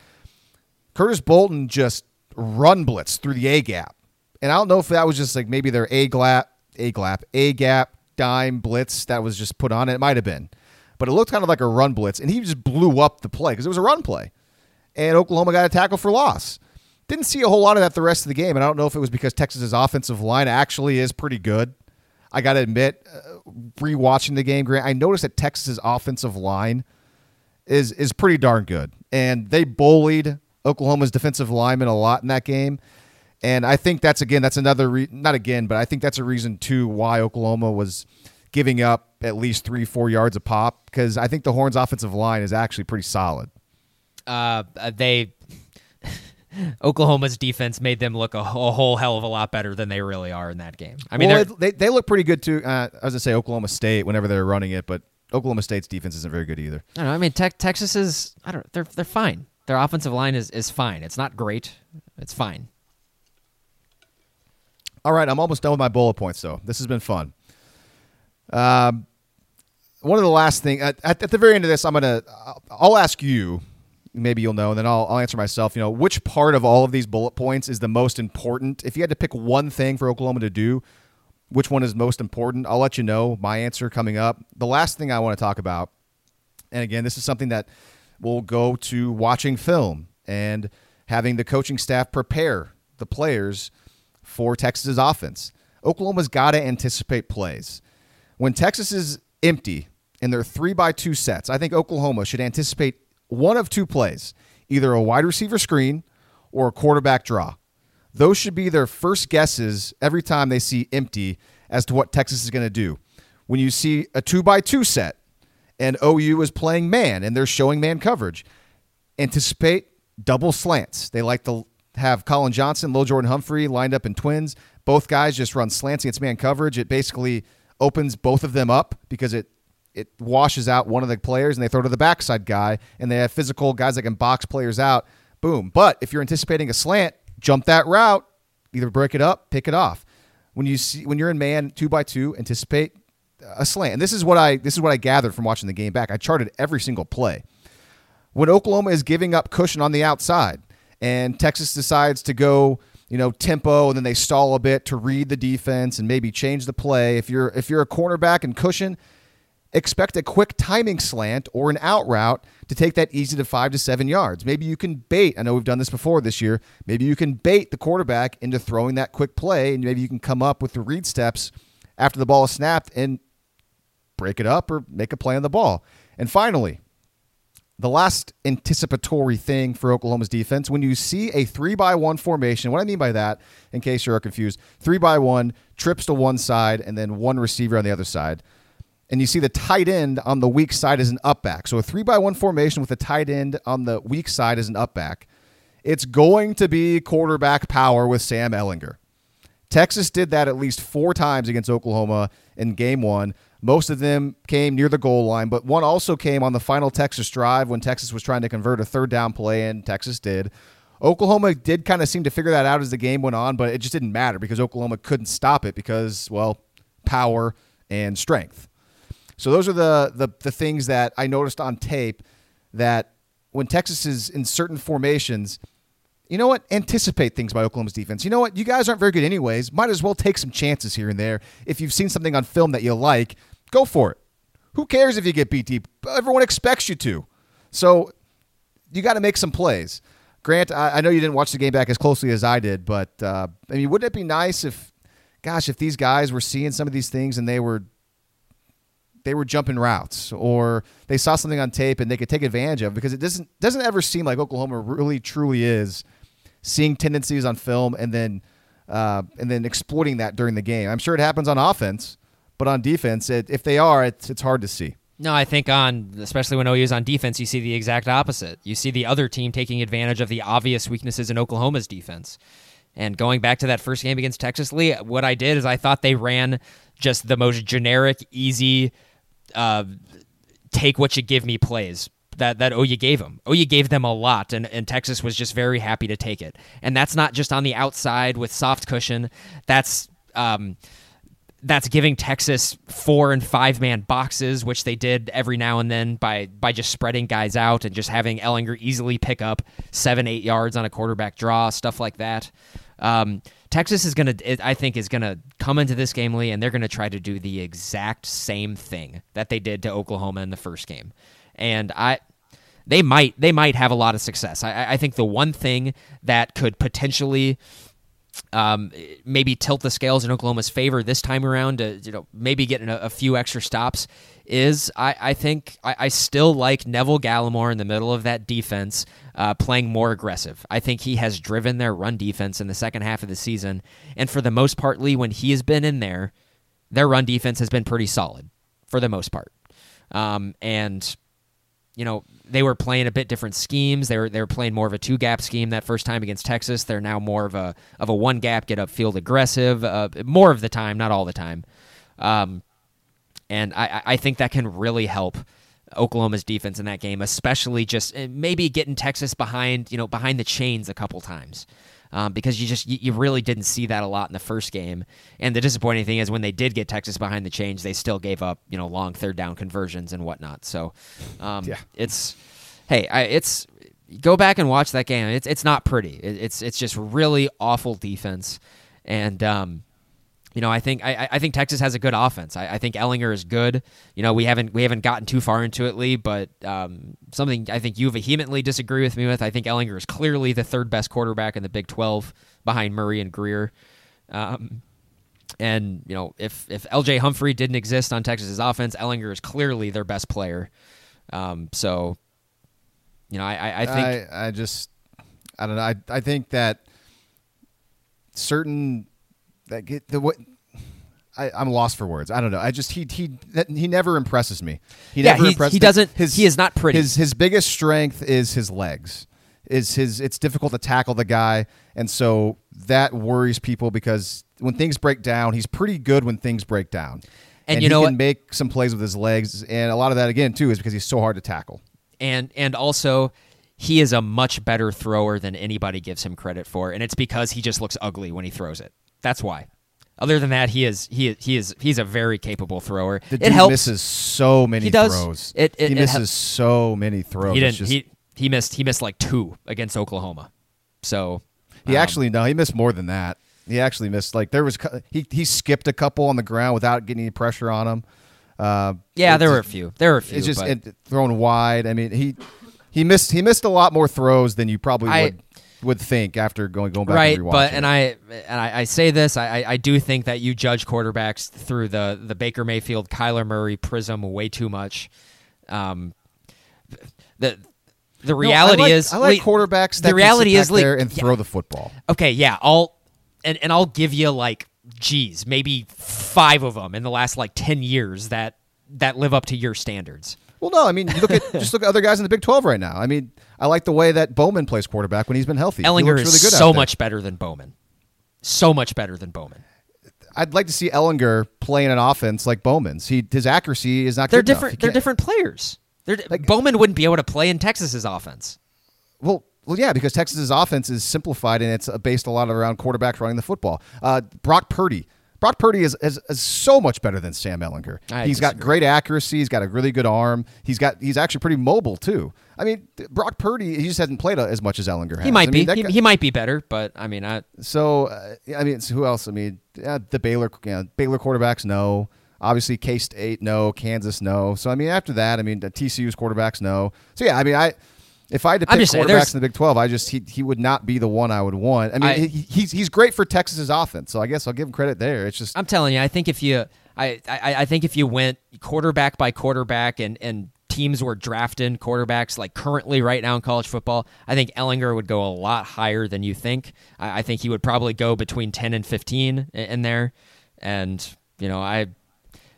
Curtis Bolton just run blitz through the A gap. And I don't know if that was just like maybe their A gap, A gap, A gap dime blitz that was just put on it. It might have been. But it looked kind of like a run blitz. And he just blew up the play because it was a run play. And Oklahoma got a tackle for loss. Didn't see a whole lot of that the rest of the game. And I don't know if it was because Texas's offensive line actually is pretty good. I got to admit, uh, rewatching the game, Grant, I noticed that Texas's offensive line is is pretty darn good, and they bullied Oklahoma's defensive linemen a lot in that game. And I think that's again that's another re- not again, but I think that's a reason too why Oklahoma was giving up at least three four yards a pop because I think the Horns' offensive line is actually pretty solid. Uh, they Oklahoma's defense made them look a, a whole hell of a lot better than they really are in that game. I mean, well, they they look pretty good too. Uh, I was gonna say Oklahoma State whenever they're running it, but Oklahoma State's defense isn't very good either. I don't know. I mean, te- Texas is I don't. They're they're fine. Their offensive line is is fine. It's not great. It's fine. All right, I'm almost done with my bullet points, though. This has been fun. Um, one of the last thing at, at, at the very end of this, I'm gonna I'll, I'll ask you. Maybe you'll know, and then I'll, I'll answer myself. You know, which part of all of these bullet points is the most important? If you had to pick one thing for Oklahoma to do, which one is most important? I'll let you know my answer coming up. The last thing I want to talk about, and again, this is something that will go to watching film and having the coaching staff prepare the players for Texas's offense. Oklahoma's got to anticipate plays. When Texas is empty in their three by two sets, I think Oklahoma should anticipate one of two plays either a wide receiver screen or a quarterback draw. Those should be their first guesses every time they see empty as to what Texas is going to do. When you see a two by two set and OU is playing man and they're showing man coverage, anticipate double slants. They like to have Collin Johnson, Lil Jordan Humphrey lined up in twins. Both guys just run slants against man coverage. It basically opens both of them up because it it washes out one of the players and they throw to the backside guy and they have physical guys that can box players out. Boom. But if you're anticipating a slant, jump that route, either break it up, pick it off. When you see when you're in man two by two, anticipate a slant. And this is what I this is what I gathered from watching the game back. I charted every single play. When Oklahoma is giving up cushion on the outside and Texas decides to go, you know, tempo and then they stall a bit to read the defense and maybe change the play. If you're if you're a cornerback and cushion, expect a quick timing slant or an out route to take that easy to five to seven yards. Maybe you can bait. I know we've done this before this year. Maybe you can bait the quarterback into throwing that quick play, and maybe you can come up with the read steps after the ball is snapped and break it up or make a play on the ball. And finally, the last anticipatory thing for Oklahoma's defense, when you see a three by one formation, what I mean by that, in case you're confused, three by one, trips to one side, and then one receiver on the other side. And you see the tight end on the weak side is an up back. So a three by one formation with a tight end on the weak side is an up back. It's going to be quarterback power with Sam Ehlinger. Texas did that at least four times against Oklahoma in game one. Most of them came near the goal line, but one also came on the final Texas drive when Texas was trying to convert a third down play, and Texas did. Oklahoma did kind of seem to figure that out as the game went on, but it just didn't matter because Oklahoma couldn't stop it because, well, power and strength. So those are the, the the things that I noticed on tape that when Texas is in certain formations, you know what? Anticipate things by Oklahoma's defense. You know what? You guys aren't very good anyways. Might as well take some chances here and there. If you've seen something on film that you like, go for it. Who cares if you get beat deep? Everyone expects you to. So you got to make some plays. Grant, I, I, know you didn't watch the game back as closely as I did, but uh, I mean, wouldn't it be nice if, gosh, if these guys were seeing some of these things and they were they were jumping routes or they saw something on tape and they could take advantage of because it doesn't doesn't ever seem like Oklahoma really truly is seeing tendencies on film and then uh, and then exploiting that during the game. I'm sure it happens on offense, but on defense, it, if they are, it's it's hard to see. No, I think on especially when OU is on defense, you see the exact opposite. You see the other team taking advantage of the obvious weaknesses in Oklahoma's defense. And going back to that first game against Texas Lee, what I did is I thought they ran just the most generic, easy uh, take what you give me plays that that OU gave them. OU gave them a lot, and, and Texas was just very happy to take it. And that's not just on the outside with soft cushion. That's um, that's giving Texas four and five man boxes, which they did every now and then by by just spreading guys out and just having Ehlinger easily pick up seven eight yards on a quarterback draw, stuff like that. Um, Texas is going to, I think, is going to come into this game, Lee, and they're going to try to do the exact same thing that they did to Oklahoma in the first game. And I, they might, they might have a lot of success. I, I think the one thing that could potentially um, maybe tilt the scales in Oklahoma's favor this time around to you know maybe getting a, a few extra stops is I, I think I, I, still like Neville Gallimore in the middle of that defense uh, playing more aggressive. I think he has driven their run defense in the second half of the season, and for the most part, Lee, when he has been in there, their run defense has been pretty solid for the most part. Um, and you know they were playing a bit different schemes. They were they were playing more of a two gap scheme that first time against Texas. They're now more of a of a one gap get upfield aggressive. Uh, more of the time, not all the time. Um, and I I think that can really help Oklahoma's defense in that game, especially just eh, maybe getting Texas behind you know behind the chains a couple times um, because you just you, you, really didn't see that a lot in the first game. And the disappointing thing is when they did get Texas behind the chains, they still gave up you know long third down conversions and whatnot. So um, yeah. it's hey, I, it's go back and watch that game. It's it's not pretty. It, it's it's just really awful defense, and um, you know, I think I, I think Texas has a good offense. I, I, think Ehlinger is good. You know, we haven't we haven't gotten too far into it, Lee, but um, something I think you vehemently disagree with me with. I think Ehlinger is clearly the third best quarterback in the Big Twelve behind Murray and Grier. Um, and you know, if if L.J. Humphrey didn't exist on Texas's offense, Ehlinger is clearly their best player. Um, so, you know, I, I think I, I just I don't know. I I think that certain that get the what I, am lost for words. I don't know. I just he he he never impresses me. He yeah, never he, impresses. He doesn't. His, he is not pretty. His his biggest strength is his legs. Is his it's difficult to tackle the guy, and so that worries people because when things break down, he's pretty good when things break down. And, and you know he can what? make some plays with his legs, and a lot of that again too is because he's so hard to tackle. And and also he is a much better thrower than anybody gives him credit for, and it's because he just looks ugly when he throws it. That's why. Other than that, he is he he is he's a very capable thrower. The it helps. misses so many he does. throws. It, it, he misses so many throws. He didn't. Just... He he missed he missed like two against Oklahoma. So he um, actually no, he missed more than that. He actually missed like there was he he skipped a couple on the ground without getting any pressure on him. Uh, yeah, there were a few. There were a few. It's just it, thrown wide. I mean, he he missed he missed a lot more throws than you probably I, would would think after going going back right, and but and I and I, I say this, I, I do think that you judge quarterbacks through the the Baker Mayfield, Kyler Murray prism way too much. Um, the the reality no, I like, is I like quarterbacks. the reality is there and throw yeah. the football. Okay, yeah, I'll and and I'll give you like, geez, maybe five of them in the last like ten years that that live up to your standards. Well, no, I mean, look at just look at other guys in the Big Twelve right now. I mean, I like the way that Bowman plays quarterback when he's been healthy. Ehlinger is really so much better than Bowman. So much better than Bowman. I'd like to see Ehlinger playing an offense like Bowman's. He his accuracy is not. They're different. They're different players. They're, like, Bowman wouldn't be able to play in Texas's offense. Well, well, yeah, because Texas's offense is simplified and it's based a lot around quarterbacks running the football. Uh, Brock Purdy Brock Purdy is, is, is, so much better than Sam Ehlinger. I he's disagree. got great accuracy. He's got a really good arm. He's got he's actually pretty mobile too. I mean, Brock Purdy he just hasn't played as much as Ehlinger. has. He might I be. He, guy, he, might be better, but I mean, I so uh, I mean, so who else? I mean, yeah, the Baylor you know, Baylor quarterbacks no. Obviously, K State, no. Kansas, no. So, I mean, after that, I mean, the TCU's quarterbacks, no. So, yeah, I mean, I. If I had to pick saying, quarterbacks in the Big Twelve, I just he he would not be the one I would want. I mean, I- he, he's he's great for Texas's offense, so I guess I'll give him credit there. It's just I'm telling you, I think if you, I, I, I think if you went quarterback by quarterback and and teams were drafting quarterbacks like currently right now in college football, I think Ehlinger would go a lot higher than you think. I, I think he would probably go between 10 and 15 in, in there, and you know I.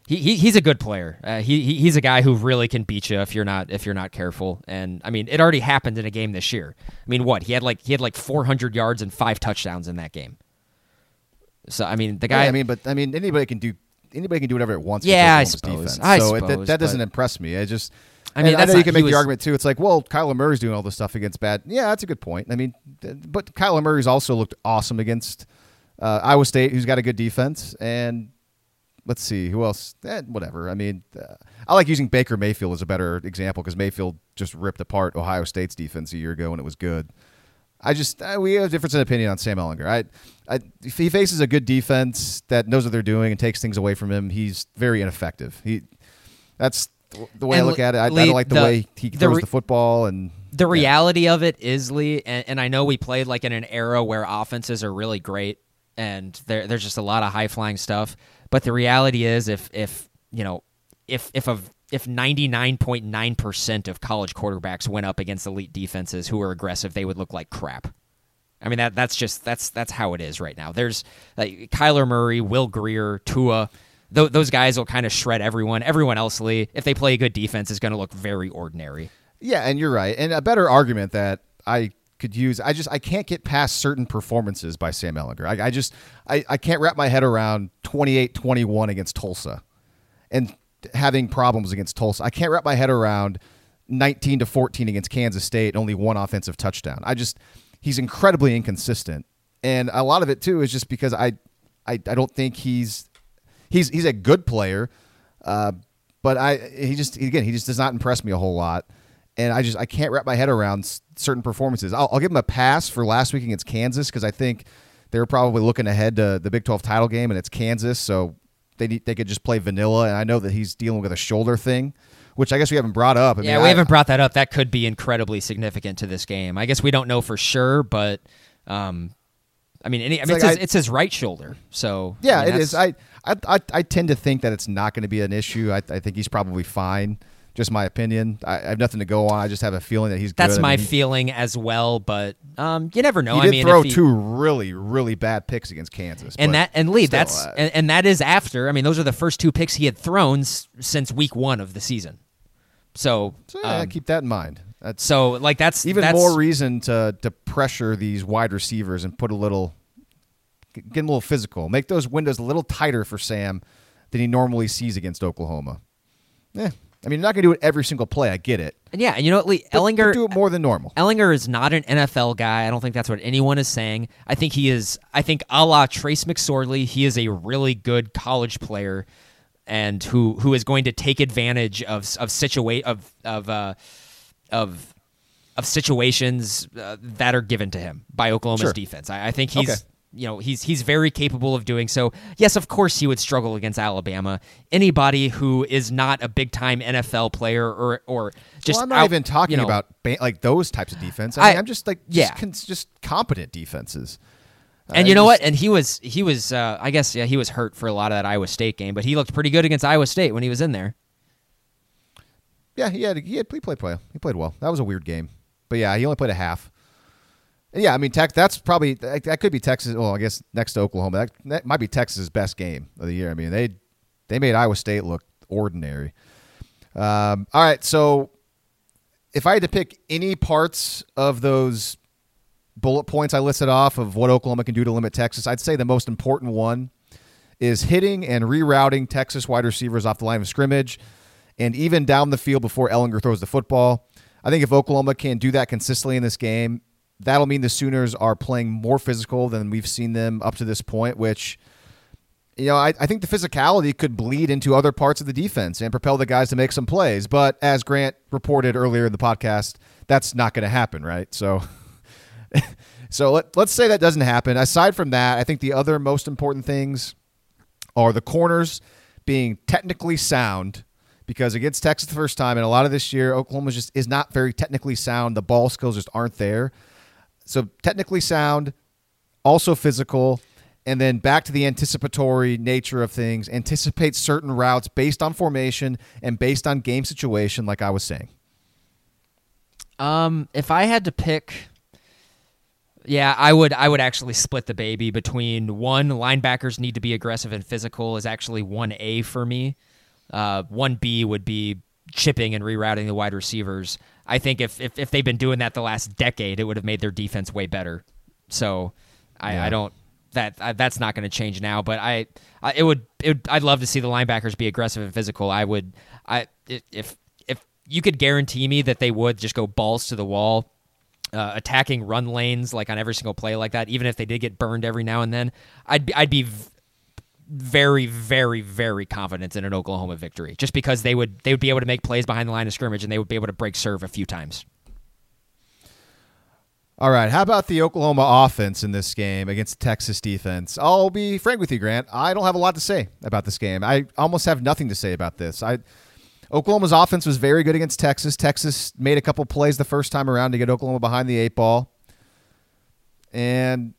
He, he, he's a good player. Uh, he, he he's a guy who really can beat you if you're not if you're not careful. And I mean, it already happened in a game this year. I mean, what he had like he had like 400 yards and five touchdowns in that game. So I mean, the guy. Yeah, I mean, but I mean, anybody can do anybody can do whatever it wants. Yeah, I suppose. Defense. I so it- suppose, that, that doesn't impress me. I just. I mean, I know you can make the argument too. It's like, well, Kyler Murray's doing all this stuff against bad. Yeah, that's a good point. I mean, but Kyler Murray's also looked awesome against uh, Iowa State, who's got a good defense, and let's see who else. Eh, whatever. I mean, uh, I like using Baker Mayfield as a better example because Mayfield just ripped apart Ohio State's defense a year ago, and it was good. I just uh, we have a difference in opinion on Sam Ehlinger. I, I, he faces a good defense that knows what they're doing and takes things away from him, he's very ineffective. He, that's the way I look at it. I, I Lee, don't like the, the- way he the throws re- the football and the reality of it is Lee, and, and I know we played like in an era where offenses are really great and there there's just a lot of high flying stuff. But the reality is, if if you know, if if a if 99.9% of college quarterbacks went up against elite defenses who are aggressive, they would look like crap. I mean that that's just that's that's how it is right now. There's like Kyler Murray, Will Grier, Tua. Th- those guys will kind of shred everyone. Everyone else, Lee, if they play a good defense, is going to look very ordinary. Yeah, and you're right. And a better argument that I could use, I just I can't get past certain performances by Sam Ehlinger. I, I just I, I can't wrap my head around 28-21 against Tulsa and having problems against Tulsa. I can't wrap my head around 19 to 14 against Kansas State, only one offensive touchdown. I just he's incredibly inconsistent. And a lot of it too is just because I I, I don't think he's he's he's a good player. Uh, but I he just again he just does not impress me a whole lot, and I just I can't wrap my head around s- certain performances. I'll, I'll give him a pass for last week against Kansas because I think they're probably looking ahead to the Big Twelve title game, and it's Kansas, so they need, they could just play vanilla. And I know that he's dealing with a shoulder thing, which I guess we haven't brought up. I yeah, mean, we I- haven't brought that up. That could be incredibly significant to this game. I guess we don't know for sure, but um, I mean, any, I mean, like it's, his, I- it's his right shoulder. So Yeah, I mean, it is. I, I I I tend to think that it's not going to be an issue. I, I think he's probably fine. Just my opinion. I, I have nothing to go on. I just have a feeling that he's. that's good. I my mean, feeling as well. But um, you never know. He I did mean, throw if he, two really, really bad picks against Kansas, and that and Lee, still, that's uh, and, and that is after. I mean, those are the first two picks he had thrown s- since week one of the season. So, so, yeah, um, keep that in mind. That's so like that's even that's, more reason to to pressure these wide receivers and put a little, get a little physical, make those windows a little tighter for Sam than he normally sees against Oklahoma. Yeah, I mean, you're not going to do it every single play. I get it. And yeah, and you know what, Lee But- but Ehlinger do it more than normal. Ehlinger is not an NFL guy. I don't think that's what anyone is saying. I think he is. I think a la Trace McSorley, he is a really good college player, and who who is going to take advantage of of situate of of uh, of of situations uh, that are given to him by Oklahoma's Sure. defense. I, I think he's. Okay. You know he's he's very capable of doing so. Yes, of course he would struggle against Alabama. Anybody who is not a big time NFL player or or just well, I'm not out- even talking you know, about like those types of defense. I, mean, I'm just like yeah. just, just competent defenses. And I you know just- what? And he was he was uh, I guess yeah he was hurt for a lot of that Iowa State game, but he looked pretty good against Iowa State when he was in there. Yeah, he had he had he played well. He played well. That was a weird game, but yeah, he only played a half. Yeah, I mean. That's probably that, that could be Texas. Well, I guess next to Oklahoma, that, that might be Texas's best game of the year. I mean, they they made Iowa State look ordinary. Um, all right, so if I had to pick any parts of those bullet points I listed off of what Oklahoma can do to limit Texas, I'd say the most important one is hitting and rerouting Texas wide receivers off the line of scrimmage and even down the field before Ehlinger throws the football. I think if Oklahoma can do that consistently in this game, that'll mean the Sooners are playing more physical than we've seen them up to this point, which you know, I, I think the physicality could bleed into other parts of the defense and propel the guys to make some plays. But as Grant reported earlier in the podcast, that's not going to happen, right? So, so let, let's say that doesn't happen. Aside from that, I think the other most important things are the corners being technically sound because against Texas the first time and a lot of this year Oklahoma just is not very technically sound. The ball skills just aren't there. So technically sound, also physical, and then back to the anticipatory nature of things. Anticipate certain routes based on formation and based on game situation, like I was saying. Um, if I had to pick, yeah, I would. I would actually split the baby between one linebackers need to be aggressive and physical is actually one A for me. Uh, one B would be chipping and rerouting the wide receivers. I think if, if if they've been doing that the last decade, it would have made their defense way better. So I, yeah. I don't that uh, that's not going to change now. But I, I it, would, it would I'd love to see the linebackers be aggressive and physical. I would I if if you could guarantee me that they would just go balls to the wall. Uh, attacking run lanes like on every single play like that, even if they did get burned every now and then, I'd be, I'd be very, very, very confident in an Oklahoma victory, just because they would they would be able to make plays behind the line of scrimmage and they would be able to break serve a few times. All right, how about the Oklahoma offense in this game against Texas defense? I'll be frank with you, Grant. I don't have a lot to say about this game. I almost have nothing to say about this. I Oklahoma's offense was very good against Texas. Texas made a couple plays the first time around to get Oklahoma behind the eight ball. And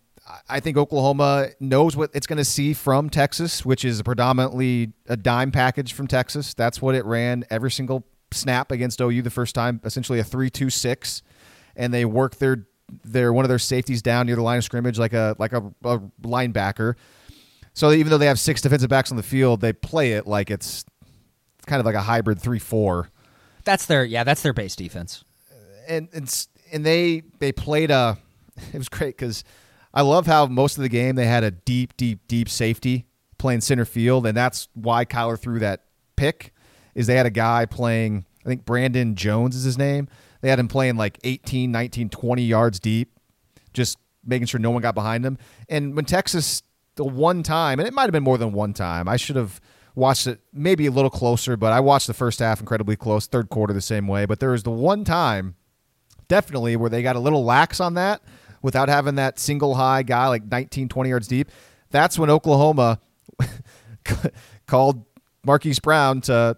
I think Oklahoma knows what it's going to see from Texas, which is predominantly a dime package from Texas. That's what it ran every single snap against OU the first time, essentially a 3-2-6 and they work their their one of their safeties down near the line of scrimmage like a like a, a linebacker. So even though they have six defensive backs on the field, they play it like it's kind of like a hybrid 3-4. That's their yeah, that's their base defense. And and and they they played a it was great cuz I love how most of the game they had a deep, deep, deep safety playing center field, and that's why Kyler threw that pick. Is they had a guy playing, I think Brandon Jones is his name. They had him playing like 18, 19, 20 yards deep, just making sure no one got behind him. And when Texas, the one time, and it might have been more than one time, I should have watched it maybe a little closer, but I watched the first half incredibly close, third quarter the same way. But there was the one time, definitely, where they got a little lax on that without having that single high guy like 19, 20 yards deep. That's when Oklahoma called Marquise Brown to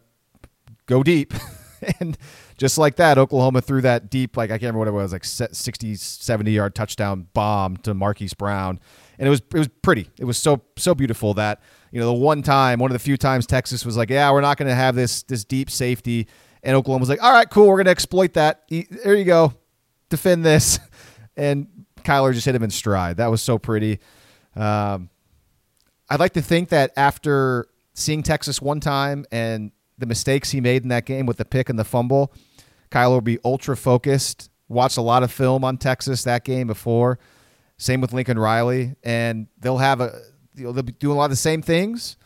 go deep. and just like that, Oklahoma threw that deep, like I can't remember what it was, like 60, 70 yard touchdown bomb to Marquise Brown. And it was it was pretty. It was so so beautiful that, you know, the one time, one of the few times Texas was like, Yeah, we're not gonna have this this deep safety. And Oklahoma was like, All right, cool, we're gonna exploit that. There you go. Defend this. And Kyler just hit him in stride. That was so pretty. Um, I'd like to think that after seeing Texas one time and the mistakes he made in that game with the pick and the fumble, Kyler will be ultra focused. Watched a lot of film on Texas that game before. Same with Lincoln Riley, and they'll have a you know, they'll be doing a lot of the same things,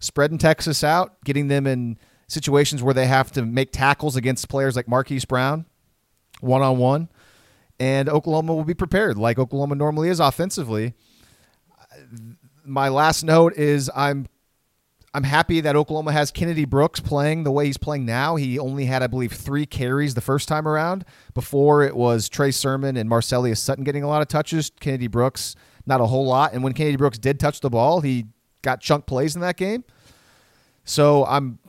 spreading Texas out, getting them in situations where they have to make tackles against players like Marquise Brown, one on one and Oklahoma will be prepared like Oklahoma normally is offensively. My last note is I'm I'm happy that Oklahoma has Kennedy Brooks playing the way he's playing now. He only had, I believe, three carries the first time around. Before it was Trey Sermon and Marcelias Sutton getting a lot of touches. Kennedy Brooks, not a whole lot. And when Kennedy Brooks did touch the ball, he got chunk plays in that game. So I'm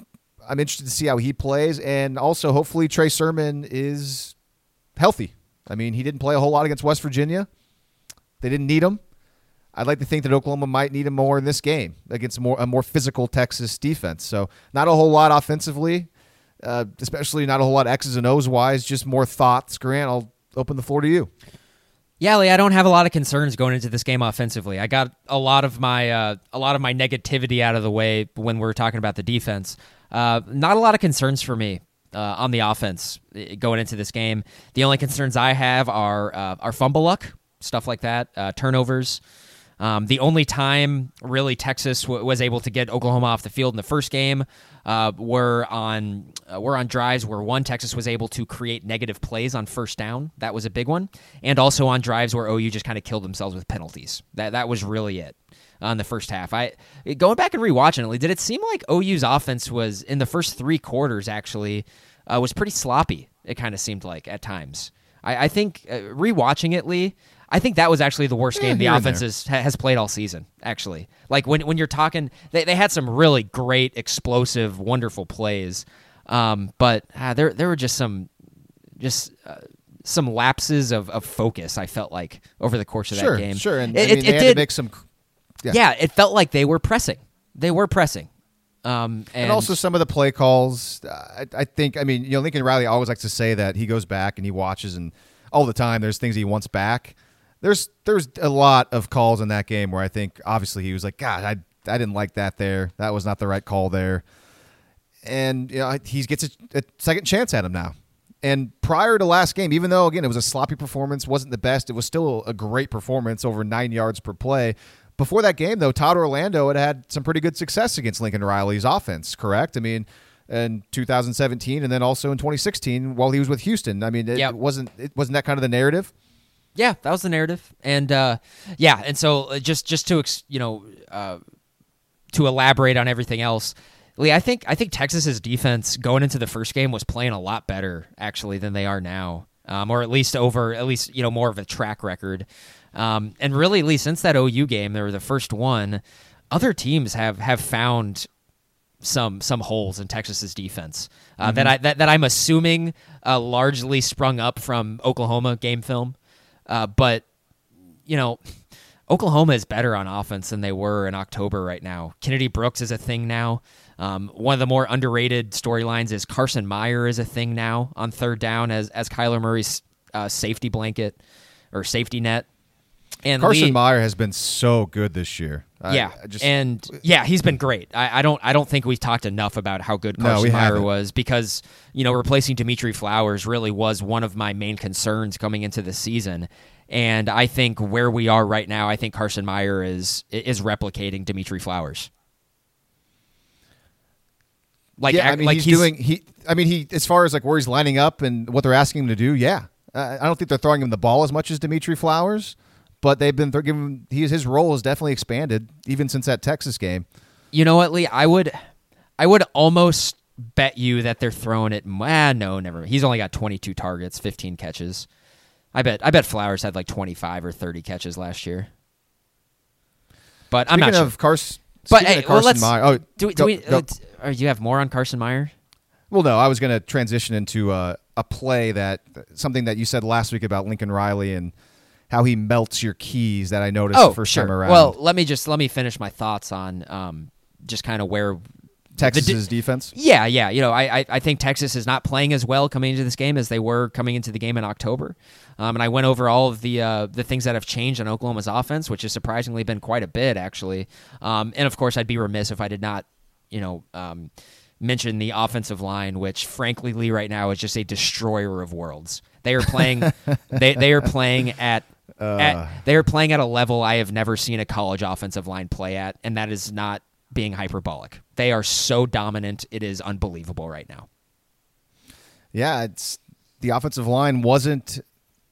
I'm interested to see how he plays, and also hopefully Trey Sermon is healthy I mean, he didn't play a whole lot against West Virginia. They didn't need him. I'd like to think that Oklahoma might need him more in this game against more a more physical Texas defense. So not a whole lot offensively, uh, especially not a whole lot X's and O's wise. Just more thoughts. Grant, I'll open the floor to you. Yeah, Lee, I don't have a lot of concerns going into this game offensively. I got a lot of my uh, a lot of my negativity out of the way when we're talking about the defense. Uh, not a lot of concerns for me uh, on the offense going into this game. The only concerns I have are uh, are fumble luck, stuff like that, uh, turnovers. Um, the only time really Texas w- was able to get Oklahoma off the field in the first game uh, were on uh, were on drives where one Texas was able to create negative plays on first down. That was a big one, and also on drives where OU just kind of killed themselves with penalties. That that was really it on the first half. I going back and rewatching it, did it seem like OU's offense was in the first three quarters actually uh, was pretty sloppy. It kind of seemed like at times. I, I think uh, rewatching it, Lee, I think that was actually the worst Yeah, game the offense is, has played all season. Actually, like when when you're talking, they, they had some really great, explosive, wonderful plays, um, but uh, there there were just some just uh, some lapses of, of focus. I felt like over the course of Sure, that game. sure. And it, I mean, it, they it had did. to make some. Yeah. yeah. it felt like they were pressing. They were pressing. Um, and, And, also some of the play calls. uh, I, I think. I mean, you know, Lincoln Riley always likes to say that he goes back and he watches, and all the time there's things he wants back. There's there's a lot of calls in that game where I think obviously he was like, God, I I didn't like that there. That was not the right call there. And you know, he gets a, a second chance at him now. And prior to last game, even though again it was a sloppy performance, wasn't the best, it was still a great performance, over nine yards per play. Before that game, though, Todd Orlando had had some pretty good success against Lincoln Riley's offense. Correct? I mean, in 2017, and then also in 2016 while he was with Houston. I mean, it, Yep. it wasn't it wasn't that kind of the narrative. Yeah, that was the narrative, and uh, yeah, and so uh, just just to ex- you know uh, to elaborate on everything else, Lee, I think I think Texas's defense going into the first game was playing a lot better actually than they are now, um, or at least over at least you know more of a track record, um, and really, Lee, since that OU game, they were the first one. Other teams have have found some some holes in Texas's defense. Uh, that I that, that I'm assuming uh, largely sprung up from Oklahoma game film, uh, but you know. Oklahoma is better on offense than they were in October right now. Kennedy Brooks is a thing now. Um, one of the more underrated storylines is Carson Meier is a thing now on third down as as Kyler Murray's uh, safety blanket or safety net. And Carson Lee- Meier has been so good this year. I- yeah, I just and yeah, he's been great. I, I don't I don't think we've talked enough about how good Carson we Meier was because you know replacing Dimitri Flowers really was one of my main concerns coming into the season, and I think where we are right now, I think Carson Meier is is replicating Dimitri Flowers. Like, yeah, I mean, like he's, doing he. I mean, he as far as like where he's lining up and what they're asking him to do. Yeah, I don't think they're throwing him the ball as much as Dimitri Flowers, but they've been th- giving. He his role has definitely expanded even since that Texas game. You know what, Lee? I would, I would almost bet you that they're throwing it. Ah, no, never. He's only got 22 targets, 15 catches. I bet. I bet Flowers had like 25 or 30 catches last year. But I'm Speaking not of sure. Carson, But hey, of well, Carson let's. Meier, oh, do, we- go- do we? go. Uh, you have more on Carson Meier? Well, no, I was going to transition into uh, a play that something that you said last week about Lincoln Riley and how he melts your keys that I noticed Oh, the first sure. time around. Well, let me just let me finish my thoughts on um, just kind of where Texas's defense. Yeah, yeah. You know, I, I I think Texas is not playing as well coming into this game as they were coming into the game in October. Um, and I went over all of the uh, the things that have changed on Oklahoma's offense, which has surprisingly been quite a bit, actually. Um, and of course, I'd be remiss if I did not, you know, um, mention the offensive line, which frankly, Lee, right now is just a destroyer of worlds. They are playing, they they are playing at. At uh. they are playing at a level I have never seen a college offensive line play at, and that is not being hyperbolic. They are so dominant; it is unbelievable right now. Yeah, it's the offensive line wasn't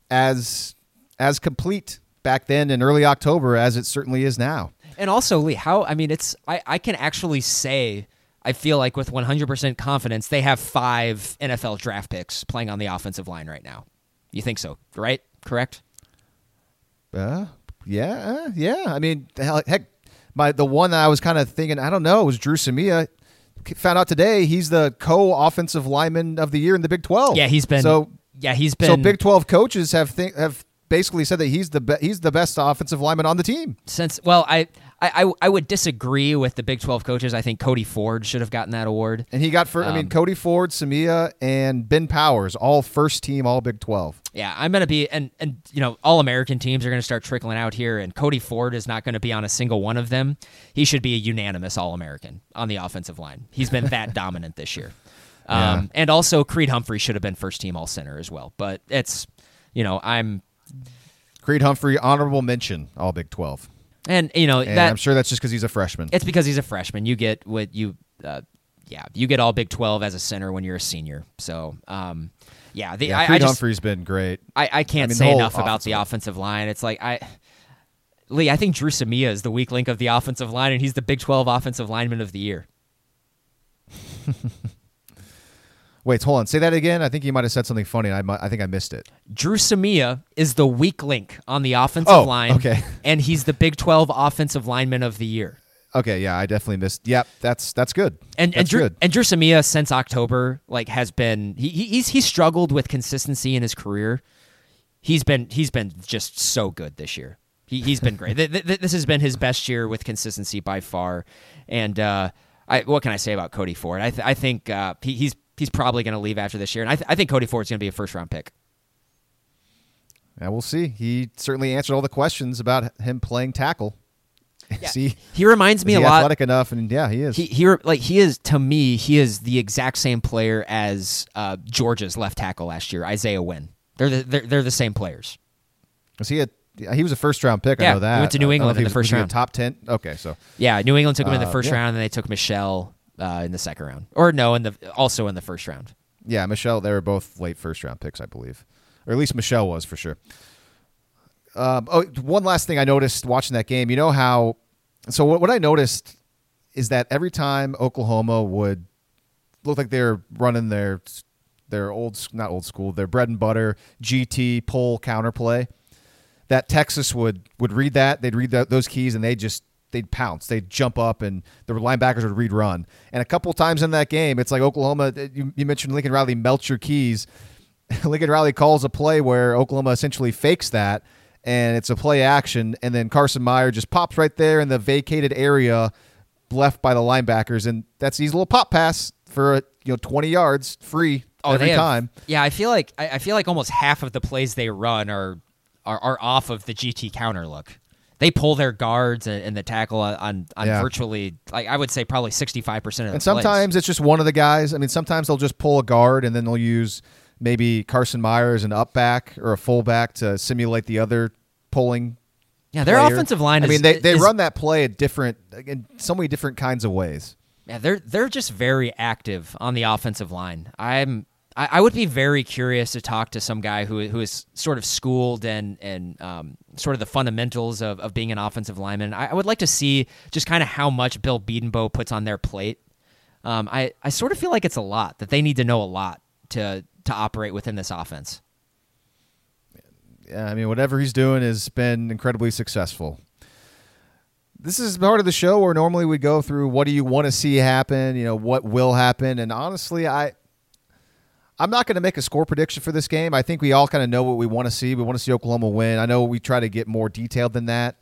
as as complete back then in early October as it certainly is now. And also, Lee, how I mean, it's I, I can actually say I feel like with 100% confidence they have five NFL draft picks playing on the offensive line right now. You think so, right? Correct? Uh, yeah, uh, yeah. I mean, hell, heck, my the one that I was kind of thinking, I don't know, was Dru Samia. Found out today he's the co-offensive lineman of the year in the Big Twelve. Yeah, he's been. so. yeah, he's been. So Big Twelve coaches have think have basically said that he's the be- he's the best offensive lineman on the team. since well, I, I I I would disagree with the Big 12 coaches. I think Cody Ford should have gotten that award. And he got for I mean Um, Cody Ford, Samia, and Ben Powers, all first team, all Big Twelve. Yeah, I'm gonna be and and you know all American teams are gonna start trickling out here, and Cody Ford is not gonna be on a single one of them. He should be a unanimous All American on the offensive line. He's been that dominant this year. Um, Yeah. And also Creed Humphrey should have been first team All Center as well. But it's you know I'm Creed Humphrey, honorable mention, all Big Twelve. And you know And that I'm sure that's just because he's a freshman. it's because he's a freshman. You get what you, uh, yeah, you get all Big Twelve as a center when you're a senior. So, um, yeah, the, yeah, I, I just Humphrey's been great. I, I can't I mean, say enough about the offensive line. It's like I, Lee, I think Dru Samia is the weak link of the offensive line, and he's the Big Twelve offensive lineman of the year. Wait, hold on. Say that again. I think you might have said something funny. And I, I think I missed it. Dru Samia is the weak link on the offensive Oh, line. okay. And he's the Big 12 offensive lineman of the year. Okay, yeah, I definitely missed. Yep, that's that's good. And that's and Dru, good. and Dru Samia since October like has been he, he- he's he's struggled with consistency in his career. He's been he's been just so good this year. He he's been great. Th- th- this has been his best year with consistency by far. And uh, I what can I say about Cody Ford? I th- I think uh, he, he's he's probably going to leave after this year, and I, th- I think Cody Ford's going to be a first round pick. Yeah, we'll see. He certainly answered all the questions about him playing tackle. see, He reminds me a he lot. athletic enough, and yeah, he is. He, he re- like he is to me. He is the exact same player as uh, Georgia's left tackle last year, Isaiah Wynn. They're the, they're, they're the same players. was he a? yeah, He was a first round pick. I Yeah, know he that. went to New I know England he in the was- first he round. top ten. Okay, so Yeah, New England took him in the Uh, first yeah. round, and they took Michel uh, in the second round, or no, in the also in the first round. yeah, Michel. They were both late first round picks, I believe, or at least Michel was for sure. Um, oh, one last thing I noticed watching that game. You know how? So what, what I noticed is that every time Oklahoma would look like they're running their their old not old school their bread and butter GT pull counterplay, that Texas would would read that they'd read that, those keys and they just they'd pounce they'd jump up and the linebackers would read run and a couple times in that game it's like Oklahoma uh, you, you mentioned Lincoln Riley melts your keys Lincoln Riley calls a play where Oklahoma essentially fakes that, and it's a play action, and then Carson Meier just pops right there in the vacated area left by the linebackers, and that's his little pop pass for uh, you know twenty yards free oh, every Oh, they have- time. Yeah, I feel like I, I feel like almost half of the plays they run are are, are off of the GT counter look. They pull their guards and, and the tackle on on, Yeah. virtually like I would say probably sixty five percent of the And plays. sometimes it's just one of the guys. I mean, sometimes they'll just pull a guard, and then they'll use maybe Carson Meier as an up back or a fullback to simulate the other pulling. yeah, their player. offensive line. I is, mean, they, they is- run that play at different in so many different kinds of ways. Yeah, they're they're just very active on the offensive line. I'm I, I would be very curious to talk to some guy who who is sort of schooled and and um, sort of the fundamentals of, of being an offensive lineman. I, I would like to see just kind of how much Bill Bedenbaugh puts on their plate. Um, I I sort of feel like it's a lot that they need to know a lot to to operate within this offense. Yeah, I mean, whatever he's doing has been incredibly successful. This is part of the show where normally we go through what do you want to see happen, you know, what will happen, and honestly, I I'm not going to make a score prediction for this game. I think we all kind of know what we want to see. We want to see Oklahoma win. I know we try to get more detailed than that,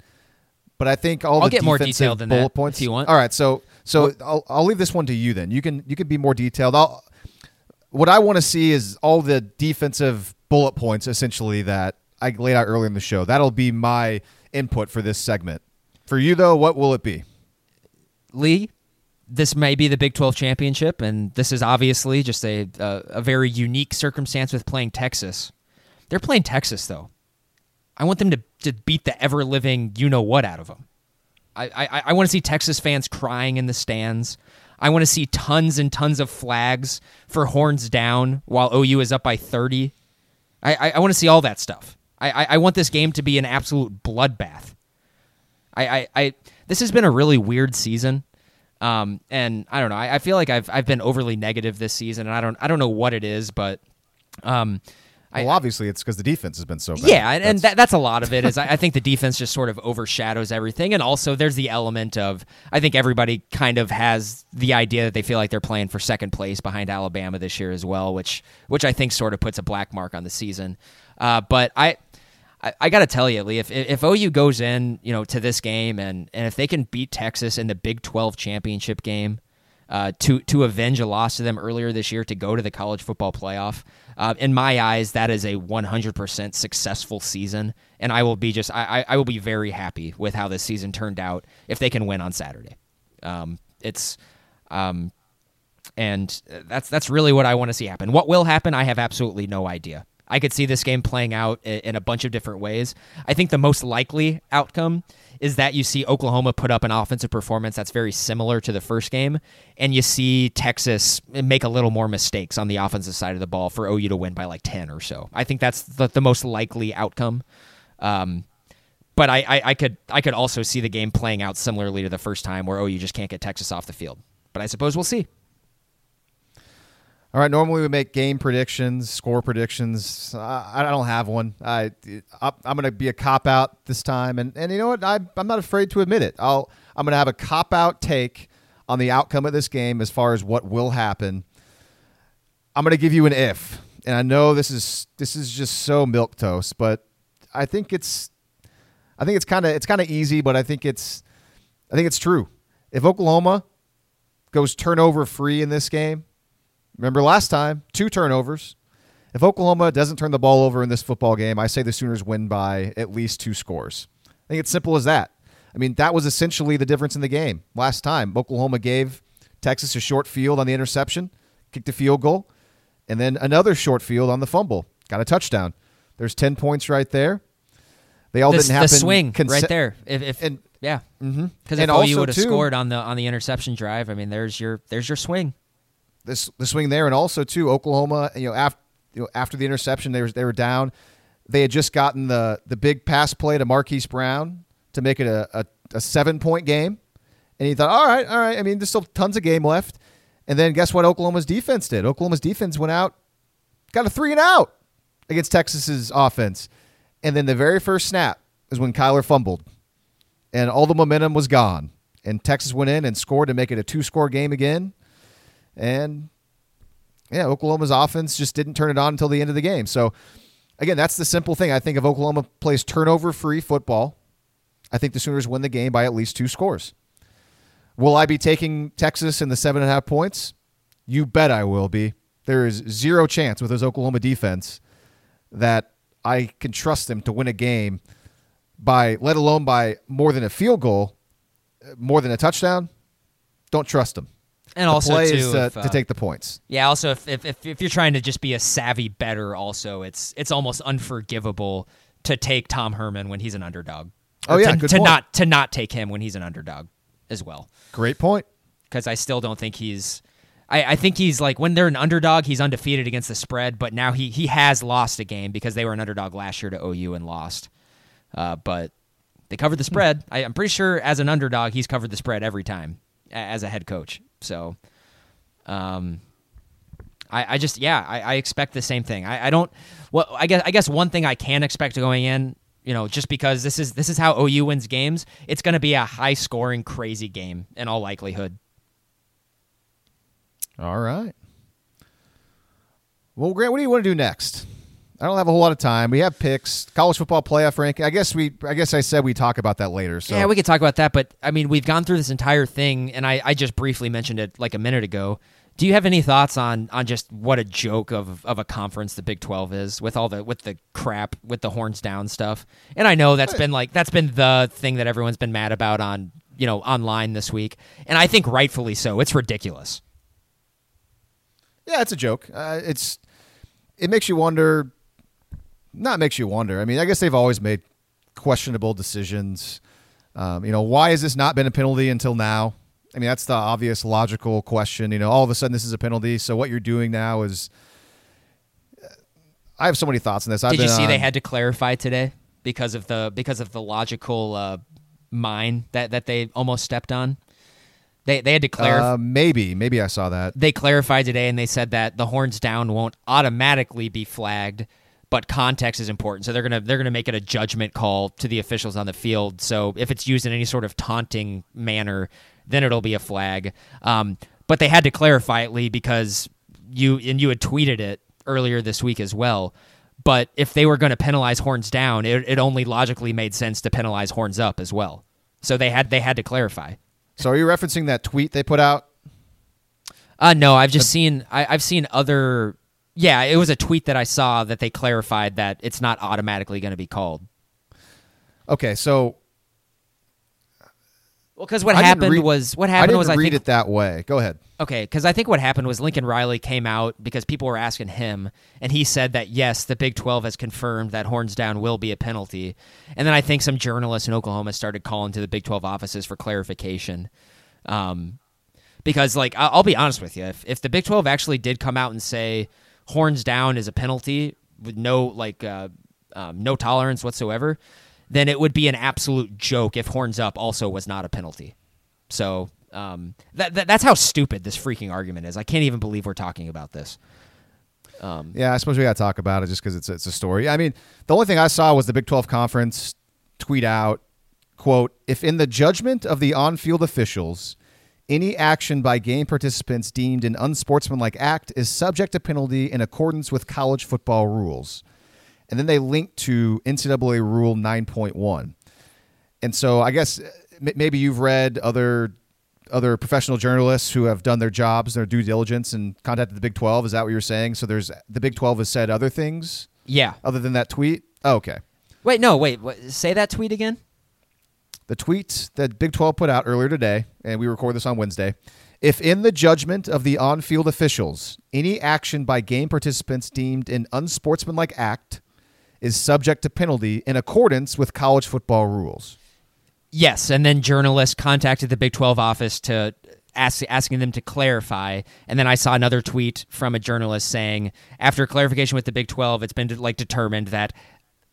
but I think all I'll the get more defensive detailed than bullet that, points. if you want. All right, so so I'll I'll leave this one to you then. You can you can be more detailed. I'll what I want to see is all the defensive bullet points essentially that I laid out earlier in the show. That'll be my input for this segment. For you though, what will it be? Lee, this may be the Big 12 championship, and this is obviously just a, a, a very unique circumstance with playing Texas. They're playing Texas, though. I want them to, to beat the ever living you know what out of them. I, I, I want to see Texas fans crying in the stands. I want to see tons and tons of flags for horns down while OU is up by 30. I, I, I want to see all that stuff. I, I, I want this game to be an absolute bloodbath. I, I, I this has been a really weird season. Um, and I don't know. I, I feel like I've I've been overly negative this season, and I don't I don't know what it is, but um, I, Well, obviously it's because the defense has been so bad. yeah, and, and That's- that, that's a lot of it. Is I, I think the defense just sort of overshadows everything, and also there's the element of I think everybody kind of has the idea that they feel like they're playing for second place behind Alabama this year as well, which which I think sort of puts a black mark on the season. Uh, but I. I, I got to tell you, Lee, if, if OU goes in, you know, to this game and, and if they can beat Texas in the Big 12 championship game, uh, to to avenge a loss to them earlier this year to go to the college football playoff. Uh, in my eyes, that is a 100% successful season, and I will be just I, I will be very happy with how this season turned out if they can win on Saturday. Um, it's um, and that's that's really what I want to see happen. What will happen, I have absolutely no idea. I could see this game playing out in a bunch of different ways. I think the most likely outcome is that you see Oklahoma put up an offensive performance that's very similar to the first game, and you see Texas make a little more mistakes on the offensive side of the ball for OU to win by like 10 or so. I think that's the, the most likely outcome. Um, but I, I, I could I could also see the game playing out similarly to the first time where OU just can't get Texas off the field. But I suppose we'll see. All right. Normally we make game predictions, score predictions. I, don't have one. I I'm going to be a cop out this time, and and you know what? I I'm not afraid to admit it. I'll I'm going to have a cop out take on the outcome of this game as far as what will happen. I'm going to give you an if, and I know this is this is just so milk toast, but I think it's I think it's kind of it's kind of easy, but I think it's I think it's true. If Oklahoma goes turnover free in this game, remember last time two turnovers. If Oklahoma doesn't turn the ball over in this football game, I say the Sooners win by at least two scores. I think it's simple as that. I mean, that was essentially the difference in the game last time. Oklahoma gave Texas a short field on the interception, kicked a field goal, and then another short field on the fumble, got a touchdown. There's 10 points right there. They all the, didn't happen. the swing right there. If, if And yeah, hmm because And if OU would have scored on the on the interception drive, I mean, there's your there's your swing. This the swing there, and also too Oklahoma. You know, after you know, after the interception, they were they were down. They had just gotten the the big pass play to Marquise Brown to make it a, a, a seven point game, and he thought, all right, all right. I mean, there's still tons of game left. And then guess what? Oklahoma's defense did. Oklahoma's defense went out, got a three and out against Texas's offense, and then the very first snap is when Kyler fumbled, and all the momentum was gone. And Texas went in and scored to make it a two score game again. And yeah, Oklahoma's offense just didn't turn it on until the end of the game. So again, that's the simple thing. I think if Oklahoma plays turnover free football, I think the Sooners win the game by at least two scores. Will I be taking Texas in the seven and a half points? You bet I will be. There is zero chance with this Oklahoma defense that I can trust them to win a game by, let alone by more than a field goal, more than a touchdown. Don't trust them. And The also too, to, if, uh, to take the points. Yeah. Also, if, if if if you're trying to just be a savvy better, also it's it's almost unforgivable to take Tom Herman when he's an underdog. Oh, yeah, to, good to point. not to not take him when he's an underdog as well. Great point. Because I still don't think he's. I, I think he's like when they're an underdog, he's undefeated against the spread, but now he he has lost a game because they were an underdog last year to OU and lost. Uh, but they covered the spread. I, I'm pretty sure as an underdog, he's covered the spread every time as a head coach. So, um, I, I just yeah, I, I expect the same thing. I, I don't. Well, I guess I guess one thing I can expect going in, you know, just because this is this is how OU wins games, it's going to be a high scoring, crazy game in all likelihood. All right. Well, Grant, what do you want to do next? I don't have a whole lot of time. We have picks, college football playoff ranking. I guess we, I guess I said we talk about that later. So Yeah, we could talk about that, but I mean, we've gone through this entire thing, and I, I just briefly mentioned it like a minute ago. Do you have any thoughts on on just what a joke of of a conference the Big Twelve is with all the with the crap with the horns down stuff? And I know that's been like that's been the thing that everyone's been mad about on you know online this week, and I think rightfully so. It's ridiculous. yeah, it's a joke. Uh, it's it makes you wonder. Not makes you wonder. I mean, I guess they've always made questionable decisions. Um, you know, why has this not been a penalty until now? I mean, that's the obvious logical question. You know, all of a sudden this is a penalty. So what you're doing now is. I have so many thoughts on this. I've Did you see they had to clarify today because of the because of the logical uh, mine that that they almost stepped on? They they had to clarify. Uh, maybe, maybe I saw that. they clarified today and they said that the horns down won't automatically be flagged but context is important. So they're going to they're to make it a judgment call to the officials on the field. So if it's used in any sort of taunting manner then it'll be a flag. Um, but they had to clarify it lee because you and you had tweeted it earlier this week as well. But if they were going to penalize horns down it, it only logically made sense to penalize horns up as well. So they had they had to clarify. So are you referencing that tweet they put out? Uh no, I've just seen I, I've seen other. Yeah, it was a tweet that I saw that they clarified that it's not automatically going to be called. Okay, so Well, because what I happened read- was what I happened didn't was I read think it that way. Go ahead. okay because I think what happened was Lincoln Riley came out because people were asking him, and he said that yes, the Big Twelve has confirmed that horns down will be a penalty, and then I think some journalists in Oklahoma started calling to the Big Twelve offices for clarification. Um, because like I- I'll be honest with you, if if the Big Twelve actually did come out and say horns down is a penalty with no like uh, um, no tolerance whatsoever, then it would be an absolute joke if horns up also was not a penalty. So Um, that, that that's how stupid this freaking argument is. I can't even believe we're talking about this. Um, Yeah, I suppose we got to talk about it just because it's it's a story. I mean, the only thing I saw was the Big 12 conference tweet out, quote, if in the judgment of the on-field officials, any action by game participants deemed an unsportsmanlike act is subject to penalty in accordance with college football rules. And then they link to NCAA Rule 9.1. And so I guess uh, m- maybe you've read other other professional journalists who have done their jobs, their due diligence, and contacted the Big 12. Is that what you're saying? So there's the Big 12 has said other things yeah. other than that tweet. Oh, okay. Wait, no, wait. What, say that tweet again. The tweet that Big 12 put out earlier today, and we record this on Wednesday. If in the judgment of the on field officials, any action by game participants deemed an unsportsmanlike act is subject to penalty in accordance with college football rules. Yes, and then journalists contacted the Big 12 office to ask asking them to clarify. And then I saw another tweet from a journalist saying, after clarification with the Big 12, it's been like determined that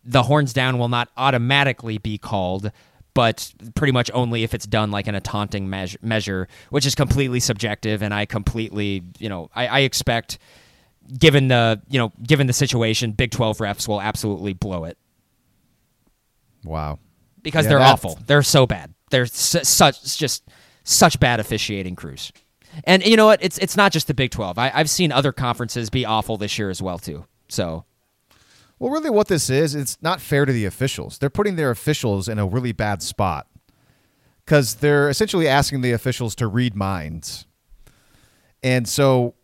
the horns down will not automatically be called, but pretty much only if it's done like in a taunting measure, measure which is completely subjective. And I completely, you know, I, I expect. Given the you know, given the situation, Big Twelve refs will absolutely blow it Wow. because Yeah, they're that's- awful. They're so bad. They're su- such just such bad officiating crews. And you know what? It's it's not just the Big Twelve. I, I've seen other conferences be awful this year as well too. So Well, really, what this is, it's not fair to the officials. They're putting their officials in a really bad spot because they're essentially asking the officials to read minds. And so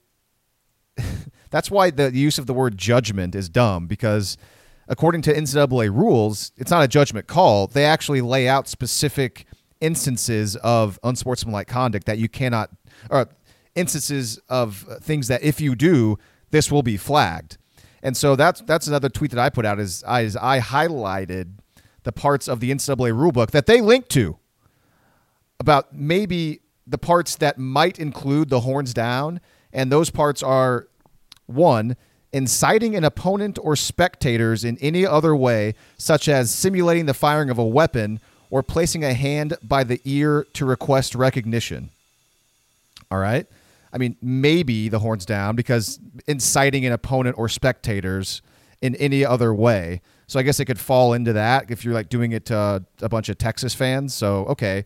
that's why the use of the word judgment is dumb because according to NCAA rules, it's not a judgment call. They actually lay out specific instances of unsportsmanlike conduct that you cannot, or instances of things that if you do, this will be flagged. And so that's that's another tweet that I put out is I, is I highlighted the parts of the NCAA rulebook that they link to about maybe the parts that might include the horns down, and those parts are one, inciting an opponent or spectators in any other way, such as simulating the firing of a weapon or placing a hand by the ear to request recognition. All right. I mean, maybe the horns down because inciting an opponent or spectators in any other way. So I guess it could fall into that if you're like doing it to a bunch of Texas fans. So, okay.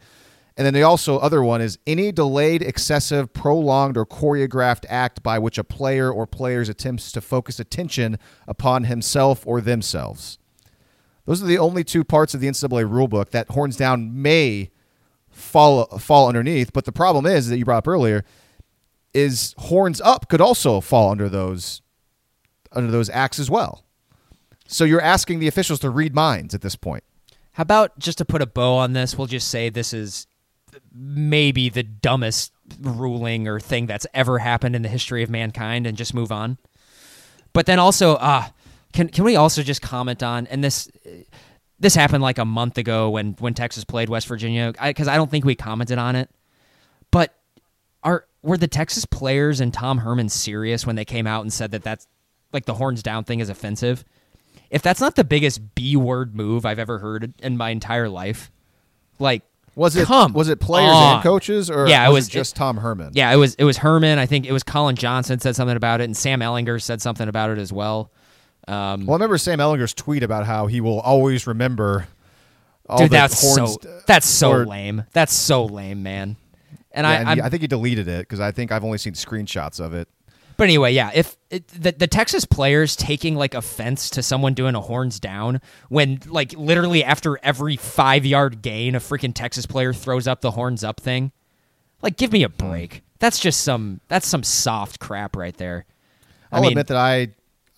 And then the also other one is any delayed, excessive, prolonged, or choreographed act by which a player or players attempts to focus attention upon himself or themselves. Those are the only two parts of the NCAA rulebook that horns down may fall fall underneath. But the problem is that you brought up earlier is horns up could also fall under those under those acts as well. So you're asking the officials to read minds at this point. how about just to put a bow on this, we'll just say this is maybe the dumbest ruling or thing that's ever happened in the history of mankind, and just move on. But then also, uh, can can we also just comment on and this this happened like a month ago when when Texas played West Virginia because I, don't think we commented on it. But are were the Texas players and Tom Herman serious when they came out and said that that's like the horns down thing is offensive? If that's not the biggest B word move I've ever heard in my entire life, like Was it come was it players on. and coaches or Yeah, it was, was- it just Tom Herman? Yeah, it was it was Herman. I think it was Collin Johnson said something about it, and Sam Ehlinger said something about it as well. Um, Well, I remember Sam Ehlinger's tweet about how he will always remember. All dude, the that's horns, so that's so or- lame. That's so lame, man. And Yeah, I, and he- I think he deleted it because I think I've only seen screenshots of it. But anyway, yeah, if it, the, the Texas players taking like offense to someone doing a horns down when like literally after every five yard gain, a freaking Texas player throws up the horns up thing, like give me a hmm. break. That's just some that's some soft crap right there. I I'll mean, admit that I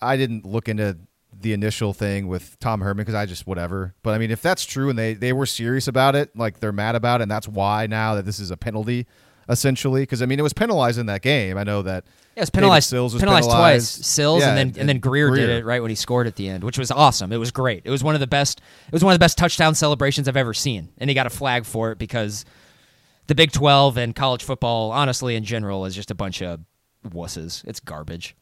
I didn't look into the initial thing with Tom Herman because I just whatever. But I mean, if that's true and they they were serious about it, like they're mad about it, and that's why now that this is a penalty, essentially. Because I mean, it was penalized in that game. I know that. yeah, it was David penalized, Sills was penalized, penalized. twice. Sills Yeah, and then and- and then and Grier, did it right when he scored at the end, which was awesome. It was great. It was one of the best. It was one of the best touchdown celebrations I've ever seen, and he got a flag for it because the Big Twelve and college football, honestly, in general, is just a bunch of wusses. It's garbage.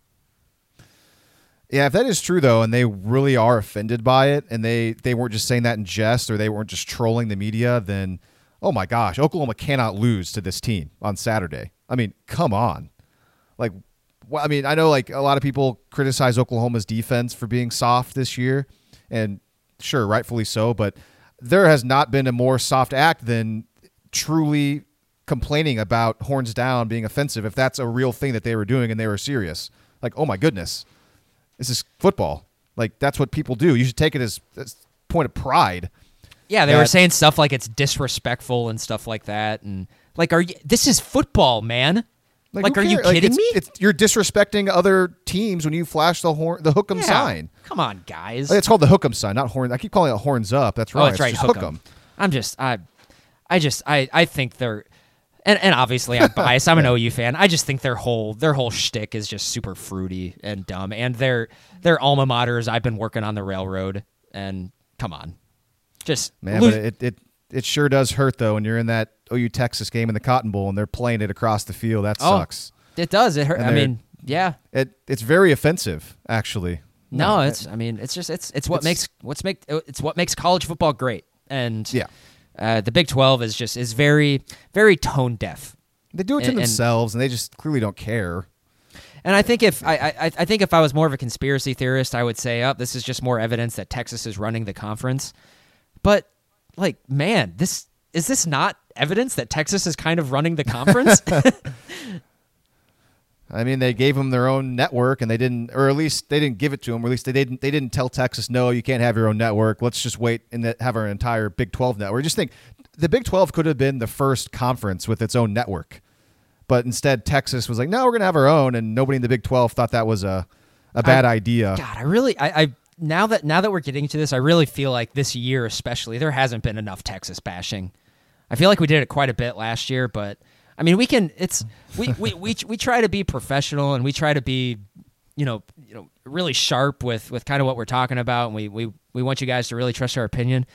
Yeah, if that is true though, and they really are offended by it, and they they weren't just saying that in jest or they weren't just trolling the media, then oh my gosh, Oklahoma cannot lose to this team on Saturday. I mean, come on. Like, I mean, I know like a lot of people criticize Oklahoma's defense for being soft this year, and sure, rightfully so, but there has not been a more soft act than truly complaining about horns down being offensive if that's a real thing that they were doing and they were serious. Like, oh my goodness, this is football. Like that's what people do. You should take it as, as point of pride. Yeah, they were saying stuff like it's disrespectful and stuff like that, and like, are you? This is football, man. Like, who are you cares? Like, kidding it's- me? It's, you're disrespecting other teams when you flash the horn, the hook'em Yeah. sign. Come on, guys. Like, It's called the hook'em sign, not horn. I keep calling it horns up. That's oh, right. Oh, that's It's right. just Hook hook 'em. 'em. I'm just I, I just I I think they're, and and obviously I'm biased. I'm an OU fan. I just think their whole their whole shtick is just super fruity and dumb. And their their alma maters. I've been working on the railroad, and come on, just Man, lose- but it, it it sure does hurt though when you're in that OU Texas game in the Cotton Bowl and they're playing it across the field. That oh, sucks. It does. It hurt. I mean, yeah. It it's very offensive, actually. No, it's. I mean, it's just it's it's what It's- makes what's make it's what makes college football great. And Yeah. Uh, the Big Twelve is just is very very tone deaf. They do it to And- themselves, and they just clearly don't care. And I think if I, I I think if I was more of a conspiracy theorist, I would say, "Oh, this is just more evidence that Texas is running the conference." But like, man, this is this not evidence that Texas is kind of running the conference? I mean, they gave them their own network, and they didn't, or at least they didn't give it to them. Or at least they didn't. They didn't tell Texas, "No, you can't have your own network. Let's just wait and have our entire Big Twelve network." Just think, the Big Twelve could have been the first conference with its own network, but instead Texas was like, "No, we're going to have our own," and nobody in the Big Twelve thought that was a a bad idea. God, I really, I, I now that now that we're getting to this, I really feel like this year, especially, there hasn't been enough Texas bashing. I feel like we did it quite a bit last year, but I mean, we can. It's we we we, we try to be professional and we try to be, you know, you know, really sharp with with kind of what we're talking about, and we we we want you guys to really trust our opinion.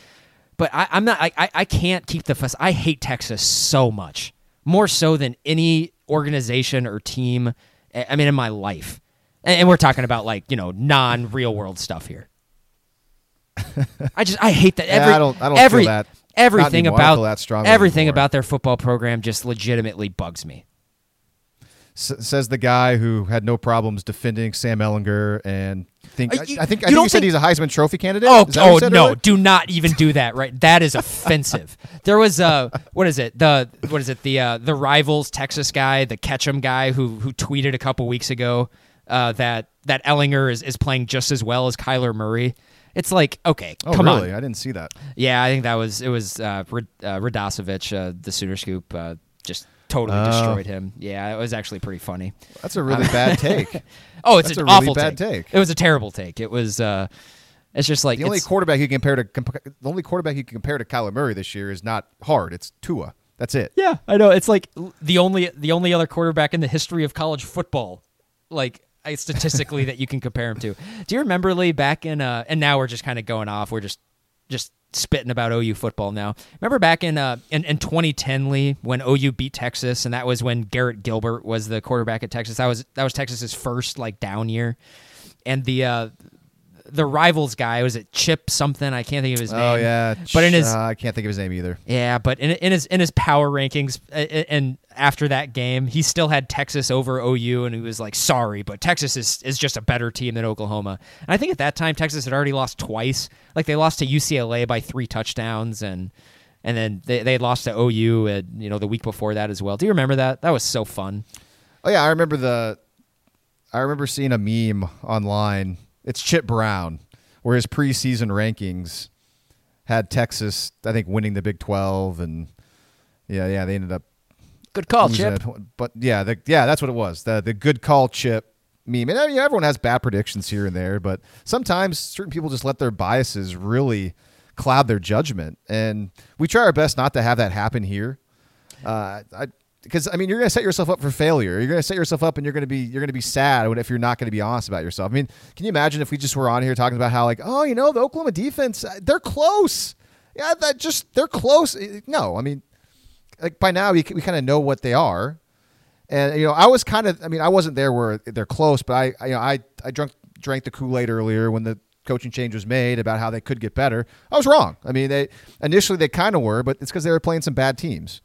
But I, I'm not. I, I can't keep the fuss. I hate Texas so much, more so than any organization or team. I mean, in my life, and, and we're talking about like you know non real world stuff here. I just I hate that. Yeah, Every, I don't- I don't feel every, that. Everything anymore. I don't about that strongly everything anymore. about their football program just legitimately bugs me. S- says the guy who had no problems defending Sam Ehlinger and think Uh, I, you- I think you I think you said think- he's a Heisman Trophy candidate. Oh, oh no! earlier? Do not even do that. Right? That is offensive. There was uh, what is it? The what is it? The uh, the rivals Texas guy, the Ketchum guy, who who tweeted a couple weeks ago uh, that that Ehlinger is, is playing just as well as Kyler Murray. It's like okay, Oh, come really? on. I didn't see that. Yeah, I think that was it was uh, Rad- uh, uh, the Sooner Scoop, uh, just totally Oh. destroyed him. Yeah, it was actually pretty funny. That's a really bad take. Oh, it's That's an a really awful bad take. It was a terrible take. It was. Uh, it's just like The only quarterback you can compare to comp- the only quarterback you can compare to Kyler Murray this year is not hard. It's Tua. That's it. Yeah, I know. It's like the only the only other quarterback in the history of college football, like statistically that you can compare him to. Do you remember Lee back in? Uh, and now we're just kind of going off. We're just just spitting about OU football now. Remember back in uh in, in 2010 Lee when OU beat Texas and that was when Garrett Gilbert was the quarterback at Texas. That was that was Texas's first like down year, and the uh the rivals guy was it Chip something I can't think of his name. Oh yeah, but in his uh, I can't think of his name either. yeah, but in, in his in his power rankings, uh, uh, and after that game, he still had Texas over OU, and he was like, "Sorry, but Texas is is just a better team than Oklahoma." And I think at that time, Texas had already lost twice. Like they lost to UCLA by three touchdowns, and and then they they had lost to OU, and you know, the week before that as well. Do you remember that? That was so fun. Oh yeah, I remember the. I remember seeing a meme online. It's Chip Brown, where his preseason rankings had Texas, I think, winning the Big Twelve, and yeah, yeah, they ended up Good call, Chip. it. But yeah, the, yeah, that's what it was. The the good call Chip meme. And I mean, everyone has bad predictions here and there, but sometimes certain people just let their biases really cloud their judgment, and we try our best not to have that happen here. Uh, I because I mean you're going to set yourself up for failure. You're going to set yourself up, and you're going to be you're going to be sad if you're not going to be honest about yourself. I mean, can you imagine if we just were on here talking about how like oh you know the Oklahoma defense uh, they're close. Yeah, that just they're close. No, I mean like by now we, we kind of know what they are. And you know, I was kind of I mean, I wasn't there where they're close, but I, I you know, I I drank drank the Kool-Aid earlier when the coaching change was made about how they could get better. I was wrong. I mean, they initially they kind of were, but it's because they were playing some bad teams.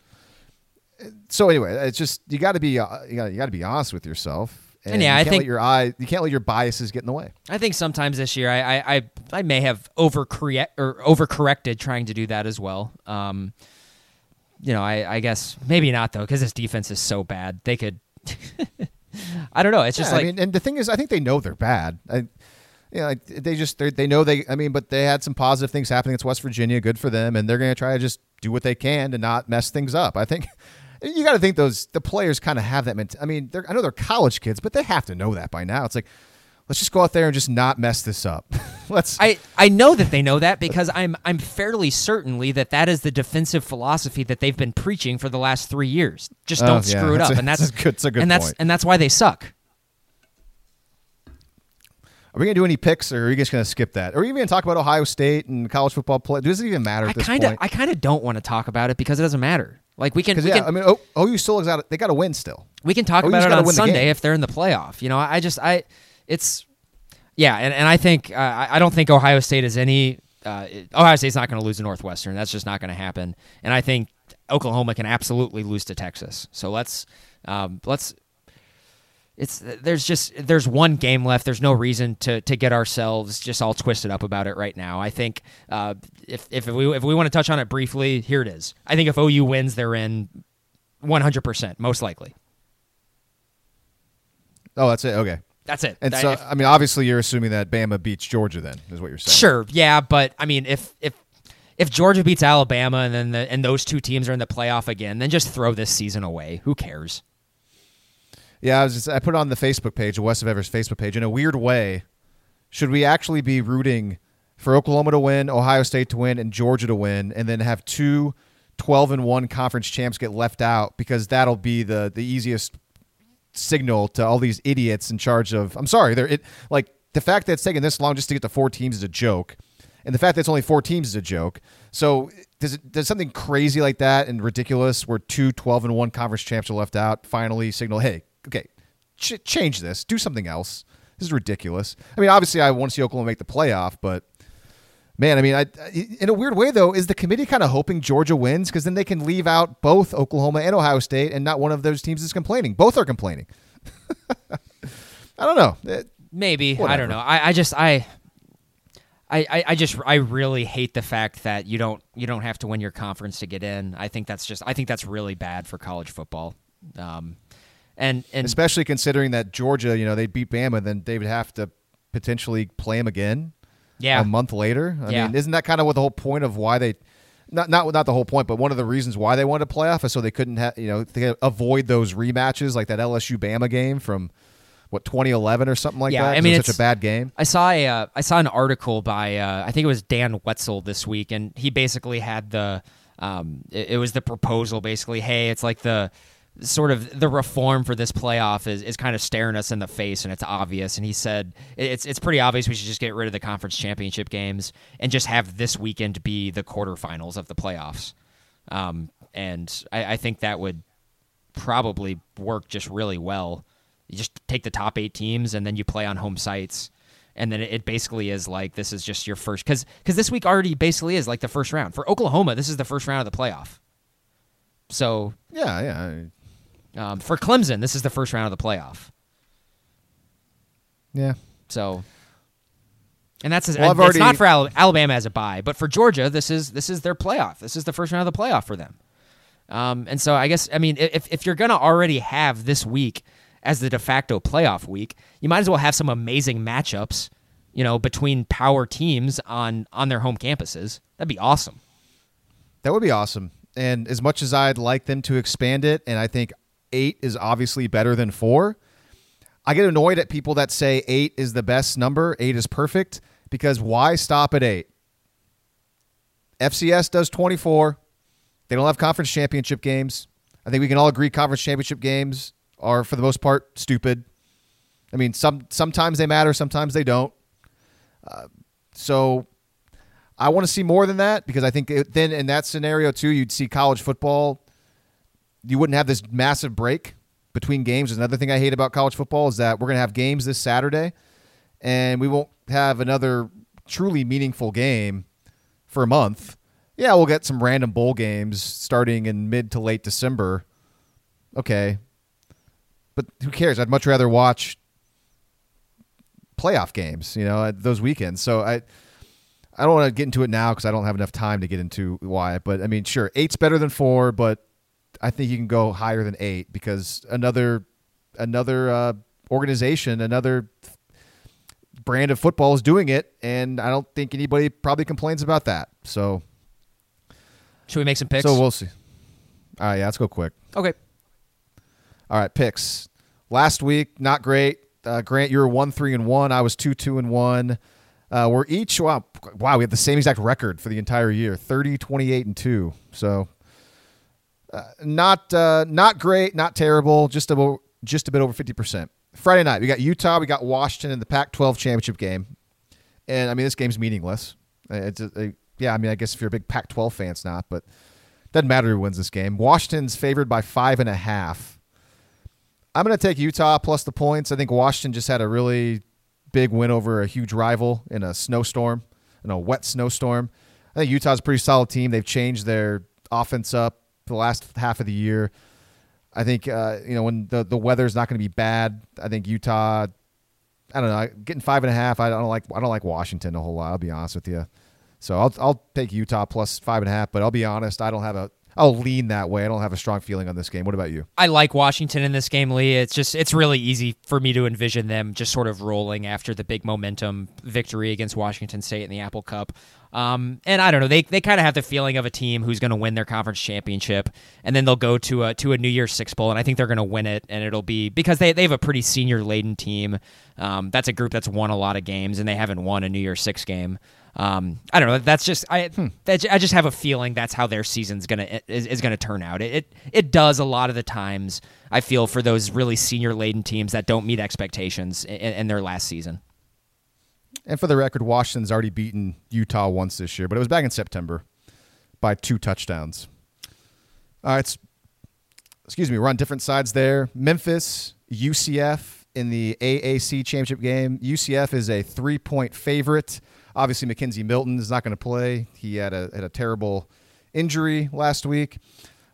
So anyway, it's just you got to be uh, you got you got to be honest with yourself. And, And yeah, you I can't think- let your eye you can't let your biases get in the way. I think sometimes this year I I, I, I may have overcorrect or overcorrected trying to do that as well. Um, you know, I, I guess maybe not though because this defense is so bad. They could. I don't know. It's just Yeah, like I mean, and the thing is, I think they know they're bad. I, you know, like, they just they they know they. I mean, but they had some positive things happening. It's West Virginia, good for them, and they're going to try to just do what they can to not mess things up. I think you got to think those the players kind of have that. Ment- I mean, they're, I know they're college kids, but they have to know that by now. It's like let's just go out there and just not mess this up. let's. I, I know that they know that because I'm I'm fairly certainly that that is the defensive philosophy that they've been preaching for the last three years. Just Oh, don't yeah, screw it up, a- and that's that's a good- that's a good and that's and that's why they suck. Are we going to do any picks, or are you just going to skip that? Or are you even going to talk about Ohio State and college football play? Does it even matter at I kind of? I kind of don't want to talk about it because it doesn't matter. Like we can we yeah, can I mean, oh, OU still got they got to win still. we can talk OU's about it on Sunday if they're in the playoff. You know, I just I it's yeah, and, and I think uh, I I don't think Ohio State is any uh, Ohio State's not going to lose to Northwestern. That's just not going to happen. And I think Oklahoma can absolutely lose to Texas. So let's um, let's it's there's just there's one game left. There's no reason to to get ourselves just all twisted up about it right now. I think uh, if if we if we want to touch on it briefly, here it is. I think if OU wins, they're in 100 percent most likely. Oh, that's it. Okay. That's it. And I- so, if- I mean, obviously, you're assuming that Bama beats Georgia. Then is what you're saying. sure, yeah, but I mean, if if if Georgia beats Alabama and then the, and those two teams are in the playoff again, then just throw this season away. Who cares? Yeah, I was just, I put it on the Facebook page, the West of Evers Facebook page. In a weird way, should we actually be rooting for Oklahoma to win, Ohio State to win, and Georgia to win, and then have two 12 and one conference champs get left out because that'll be the the easiest signal to all these idiots in charge of. I'm sorry, they're it like the fact that it's taken this long just to get to four teams is a joke, and the fact that it's only four teams is a joke. So does it does something crazy like that and ridiculous where two 12 and one conference champs are left out finally signal, hey, okay, ch- change this, do something else. This is ridiculous. I mean, obviously, I want to see Oklahoma make the playoff, but man, I mean, I, in a weird way though, is the committee kind of hoping Georgia wins because then they can leave out both Oklahoma and Ohio State, and not one of those teams is complaining. Both are complaining. I don't know. It- Maybe I don't know. I, I just I, I I I just I really hate the fact that you don't you don't have to win your conference to get in. I think that's just I think that's really bad for college football. Um, and and especially considering that Georgia, you know, they beat Bama, then they would have to potentially play them again. yeah, a month later. I Yeah. mean, isn't that kind of what the whole point of why they not not not the whole point, but one of the reasons why they wanted to playoff is so they couldn't have you know avoid those rematches like that LSU Bama game from what 2011 or something like Yeah, that. I mean, it was such a bad game. I saw a uh, I saw an article by uh, I think it was Dan Wetzel this week, and he basically had the um, it, it was the proposal basically. Hey, it's like the sort of the reform for this playoff is, is kind of staring us in the face, and it's obvious. And he said it's it's pretty obvious we should just get rid of the conference championship games and just have this weekend be the quarterfinals of the playoffs. Um, and I, I think that would probably work just really well. You just take the top eight teams and then you play on home sites. And then it it basically is like this is just your first because because this week already basically is like the first round for Oklahoma. This is the first round of the playoff. So Yeah, yeah, um, for Clemson, this is the first round of the playoff. yeah. So, and that's Well, I've it's not for Alabama as a bye, but for Georgia, this is this is their playoff. This is the first round of the playoff for them. Um, and so I guess I mean if if you're gonna already have this week as the de facto playoff week, you might as well have some amazing matchups, you know, between power teams on on their home campuses. That'd be awesome. That would be awesome. And as much as I'd like them to expand it, and I think eight is obviously better than four, I get annoyed at people that say eight is the best number, eight is perfect, because why stop at eight? FCS does 24. They don't have conference championship games. I think we can all agree conference championship games are, for the most part, stupid. I mean, some sometimes they matter, sometimes they don't. Uh, so I want to see more than that because I think it, then in that scenario too, you'd see college football. You wouldn't have this massive break between games. Another thing I hate about college football is that we're going to have games this Saturday, and we won't have another truly meaningful game for a month, yeah, we'll get some random bowl games starting in mid to late December. Okay. But who cares? I'd much rather watch playoff games, you know, those weekends. So I I don't want to get into it now because I don't have enough time to get into why. But I mean, sure, eight's better than four, but I think you can go higher than eight because another another uh, organization, another brand of football is doing it, and I don't think anybody probably complains about that. So, should we make some picks? So we'll see. All right, yeah, let's go quick. Okay. All right, picks. Last week, not great. Uh, Grant, you were one three and one. I was two two and one. Uh, we're each wow, wow. We have the same exact record for the entire year: 30, 28, and two. So, uh, not uh, not great, not terrible. Just about just a bit over fifty percent. Friday night, we got Utah, we got Washington in the Pac-12 championship game, and I mean this game's meaningless. It's a, a, yeah, I mean I guess if you're a big Pac-12 fan, it's not, but doesn't matter who wins this game. Washington's favored by five and a half. I'm going to take Utah plus the points. I think Washington just had a really big win over a huge rival in a snowstorm, in a wet snowstorm. I think Utah's a pretty solid team. They've changed their offense up the last half of the year. I think uh, you know when the the weather's not going to be bad. I think Utah. I don't know. Getting five and a half. I don't like. I don't like Washington a whole lot. I'll be honest with you. So I'll I'll take Utah plus five and a half. But I'll be honest. I don't have a. I'll lean that way. I don't have a strong feeling on this game. What about you? I like Washington in this game, Lee. It's just it's really easy for me to envision them just sort of rolling after the big momentum victory against Washington State in the Apple Cup. Um, and I don't know, they, they kind of have the feeling of a team who's going to win their conference championship, and then they'll go to a to a New Year's Six bowl, and I think they're going to win it, and it'll be because they, they have a pretty senior laden team. Um, that's a group that's won a lot of games, and they haven't won a New Year's Six game. Um, I don't know. That's just I. Hmm. That, I just have a feeling that's how their season's gonna is, is gonna turn out. It, it it does a lot of the times. I feel for those really senior laden teams that don't meet expectations in, in their last season. And for the record, Washington's already beaten Utah once this year, but it was back in September by two touchdowns. All right, excuse me, we're on different sides there. Memphis, UCF in the AAC championship game. UCF is a three point favorite. Obviously, McKenzie Milton is not going to play. He had a, had a terrible injury last week.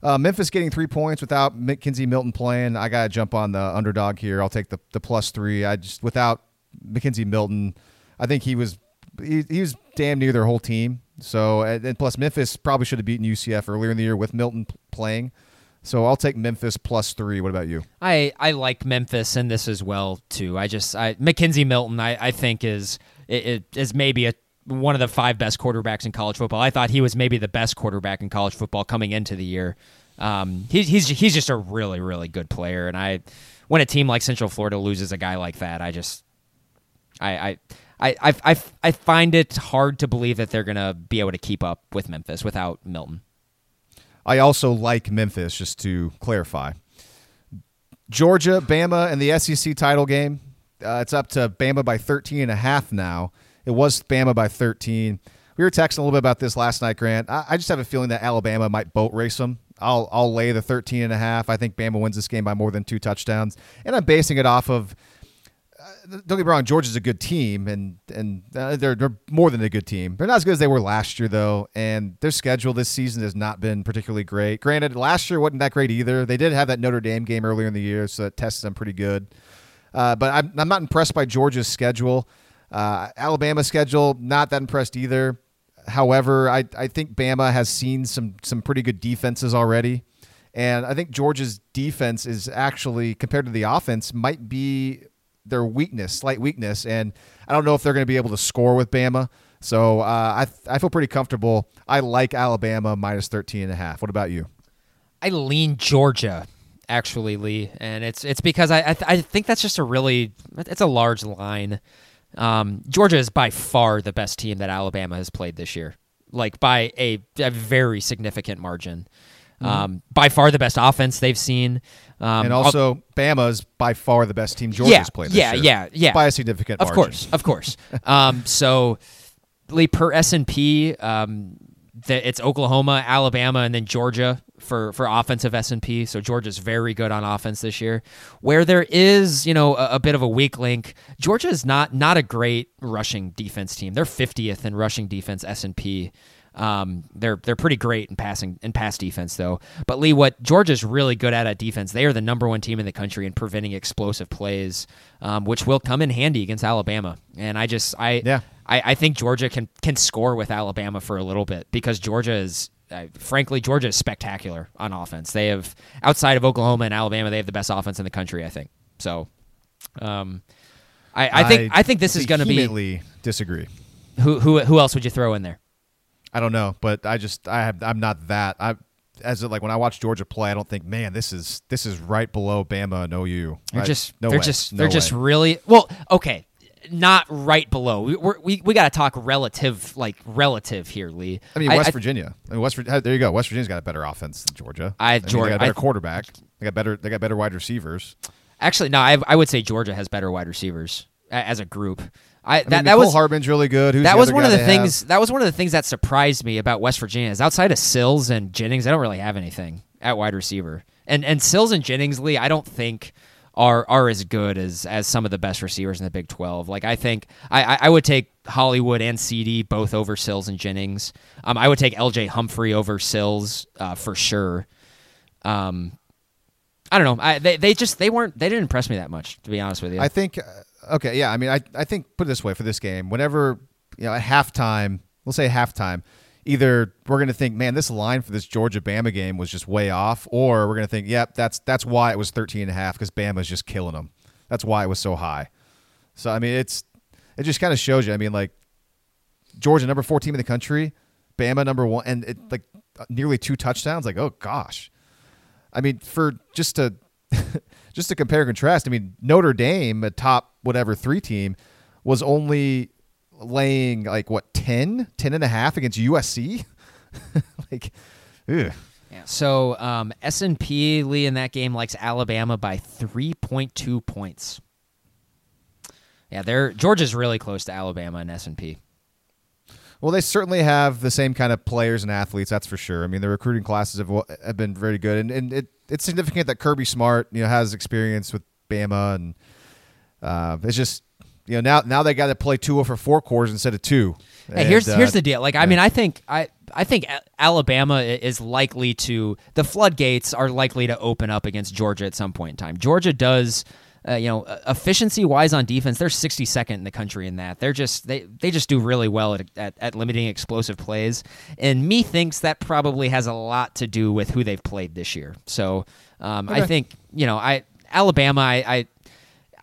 Uh, Memphis getting three points without McKenzie Milton playing. I got to jump on the underdog here. I'll take the, the plus three. I just, without McKenzie Milton, I think he was he, he was damn near their whole team. So and plus Memphis probably should have beaten UCF earlier in the year with Milton playing. So I'll take Memphis plus three. What about you? I, I like Memphis in this as well too. I just I McKenzie Milton I, I think is it, it is maybe a one of the five best quarterbacks in college football. I thought he was maybe the best quarterback in college football coming into the year. Um, he, he's he's just a really really good player, and I when a team like Central Florida loses a guy like that, I just I I I, I, I, I find it hard to believe that they're going to be able to keep up with Memphis without Milton. I also like Memphis, just to clarify. Georgia, Bama, and the SEC title game. Uh, it's up to Bama by 13 and a half now. It was Bama by 13. We were texting a little bit about this last night, Grant. I, I just have a feeling that Alabama might boat race them. I'll I'll lay the 13 and a half. I think Bama wins this game by more than two touchdowns, and I'm basing it off of don't get me wrong, Georgia's a good team, and and uh, they're, they're more than a good team. They're not as good as they were last year, though, and their schedule this season has not been particularly great. Granted, last year wasn't that great either. They did have that Notre Dame game earlier in the year, so that tested them pretty good. Uh, but I'm, I'm not impressed by Georgia's schedule. Uh, Alabama's schedule, not that impressed either. However, I, I think Bama has seen some some pretty good defenses already. And I think Georgia's defense is actually, compared to the offense, might be their weakness, slight weakness, and I don't know if they're going to be able to score with Bama. So uh, I I feel pretty comfortable. I like Alabama minus 13 and a half. What about you? I lean Georgia actually, Lee, and it's it's because I I, th- I think that's just a really it's a large line. Um, Georgia is by far the best team that Alabama has played this year, like by a, a very significant margin. Mm-hmm. Um, by far the best offense they've seen. Um, and also, Bama's by far the best team Georgia's yeah, played. yeah, year, yeah, yeah, by a significant. Of margin. course, of course. um, so, per S and P, um, it's Oklahoma, Alabama, and then Georgia for for offensive S and P. So Georgia's very good on offense this year. Where there is, you know, a, a bit of a weak link, Georgia is not not a great rushing defense team. They're 50th in rushing defense S and P. Um, they're they're pretty great in passing in pass defense though. But Lee, what Georgia's really good at at defense, they are the number one team in the country in preventing explosive plays, um, which will come in handy against Alabama. And I just I Yeah. I, I think Georgia can can score with Alabama for a little bit because Georgia is. Uh, frankly, Georgia is spectacular on offense. They have outside of Oklahoma and Alabama, they have the best offense in the country. I think so. Um, I, I think I think this is going to be disagree. who who who else would you throw in there? I don't know, but I just I have I'm not that I as it, like when I watch Georgia play, I don't think, man, this is this is right below Bama and OU. They're I- just no they're way. just No they're just really well. Okay, not right below. We we're, we we got to talk relative like relative here, Lee. I mean, West I- Virginia. I mean, West. Vir- uh, There you go. West Virginia's got a better offense than Georgia. I- mean, they Georgia- got a better I- quarterback. They got better. They got better wide receivers. Actually, no. I I would say Georgia has better wide receivers as a group. I, I that mean, that was Harbin's really good. Who's that was one of the they have? things that was one of the things that surprised me about West Virginia is outside of Sills and Jennings, they don't really have anything at wide receiver. And and Sills and Jennings, Lee, I don't think are are as good as as some of the best receivers in the Big Twelve. Like I think I I, I would take Hollywood and CD both over Sills and Jennings. Um, I would take L.J. Humphrey over Sills uh, for sure. Um, I don't know. I, they they just they weren't they didn't impress me that much to be honest with you. I think. Okay, yeah. I mean, I I think put it this way for this game, whenever you know at halftime, we'll say halftime, either we're gonna think, man, this line for this Georgia Bama game was just way off, or we're gonna think, yep, that's that's why it was 13 and a half because Bama's just killing them. That's why it was so high. So I mean, it's it just kind of shows you. I mean, like Georgia number four team in the country, Bama number one, and it like nearly two touchdowns. Like, oh gosh. I mean, for just to just to compare and contrast, I mean, Notre Dame, a top whatever three team, was only laying like what 10, 10 and a half against USC. like, ugh. Yeah. So um, S and P Lee in that game likes Alabama by three point two points. Yeah, they're Georgia's really close to Alabama and S and P. Well, they certainly have the same kind of players and athletes, that's for sure. I mean, the recruiting classes have have been very good, and, and it, it's significant that Kirby Smart, you know, has experience with Bama, and uh, it's just you know now now they got to play two for four cores instead of two. Hey, here's uh, here's the deal. Like, I mean, I think I I think Alabama is likely to the floodgates are likely to open up against Georgia at some point in time. Georgia does. Uh, you know, efficiency wise on defense, they're 62nd in the country in that. They're just they they just do really well at, at, at limiting explosive plays. And me thinks that probably has a lot to do with who they've played this year. So um, I think you know, I Alabama, I, I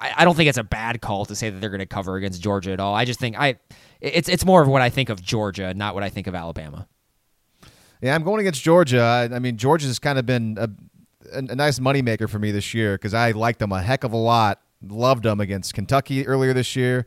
I I don't think it's a bad call to say that they're going to cover against Georgia at all. I just think I it's it's more of what I think of Georgia, not what I think of Alabama. Yeah, I'm going against Georgia. I, I mean, Georgia's kind of been a, a, a nice moneymaker for me this year because I liked them a heck of a lot. Loved them against Kentucky earlier this year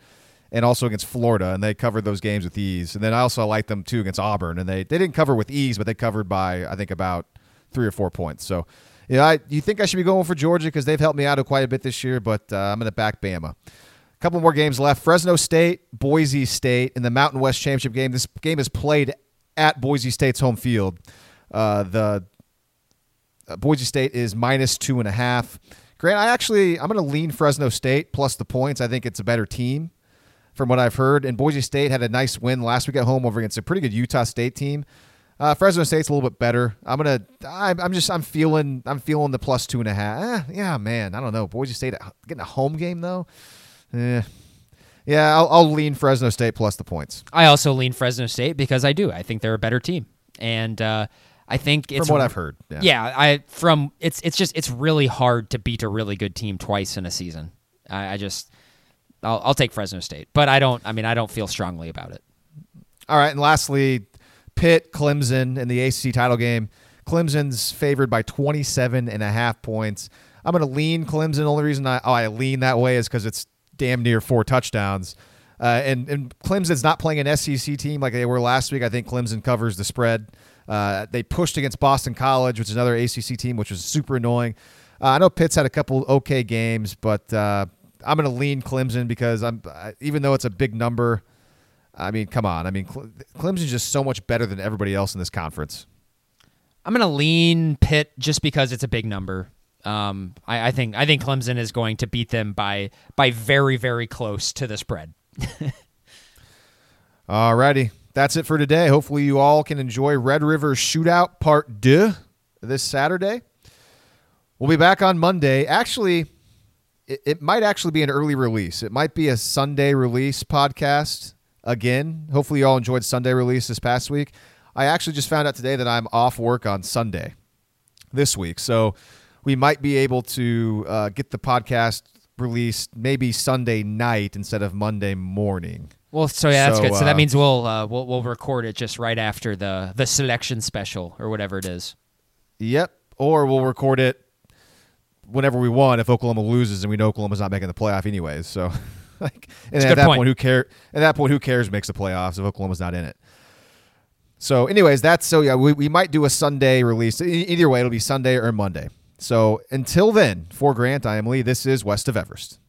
and also against Florida, and they covered those games with ease. And then I also liked them too against Auburn, and they, they didn't cover with ease, but they covered by, I think, about three or four points. So, yeah, I, you think I should be going for Georgia because they've helped me out quite a bit this year, but uh, I'm going to back Bama. A couple more games left. Fresno State, Boise State in the Mountain West Championship game. This game is played at Boise State's home field. Uh, the uh, Boise State is minus two and a half. Grant, I actually I'm going to lean Fresno State plus the points. I think it's a better team from what I've heard. And Boise State had a nice win last week at home over against a pretty good Utah State team. Uh, Fresno State's a little bit better. I'm gonna. I'm, I'm just. I'm feeling. I'm feeling the plus two and a half. Eh, yeah, man. I don't know. Boise State getting a home game though. Eh. Yeah, I'll, I'll lean Fresno State plus the points. I also lean Fresno State because I do. I think they're a better team, and uh, I think it's From what I've heard, yeah. Yeah, I from it's it's just it's really hard to beat a really good team twice in a season. I, I just I'll, I'll take Fresno State, but I don't. I mean, I don't feel strongly about it. All right, and lastly, Pitt, Clemson in the ACC title game. Clemson's favored by 27 and a half points. I'm going to lean Clemson. The only reason I, oh, I lean that way is because it's damn near four touchdowns. Uh, and, and Clemson's not playing an SEC team like they were last week. I think Clemson covers the spread. Uh, they pushed against Boston College, which is another ACC team, which was super annoying. Uh, I know Pitt's had a couple okay games, but uh, I'm going to lean Clemson because I'm I- even though it's a big number. I mean, come on. I mean, Cle- Clemson's just so much better than everybody else in this conference. I'm gonna lean Pitt just because it's a big number. Um, I, I think I think Clemson is going to beat them by by very very close to the spread. Alrighty. That's it for today. Hopefully, you all can enjoy Red River Shootout Part 2 this Saturday. We'll be back on Monday. Actually, it, it might actually be an early release. It might be a Sunday release podcast again. Hopefully, you all enjoyed Sunday release this past week. I actually just found out today that I'm off work on Sunday this week. So we might be able to uh, get the podcast released maybe Sunday night instead of Monday morning. Well, so yeah, that's So, good. So uh, that means we'll uh, we'll we'll record it just right after the the selection special or whatever it is. Yep. Or we'll record it whenever we want if Oklahoma loses and we know Oklahoma's not making the playoff anyways. So, like, and at that point. point, who care? At that point, who cares? Makes the playoffs if Oklahoma's not in it. So, anyways, that's so yeah. We, we might do a Sunday release. Either way, it'll be Sunday or Monday. So until then, for Grant, I am Lee. This is West of Everest.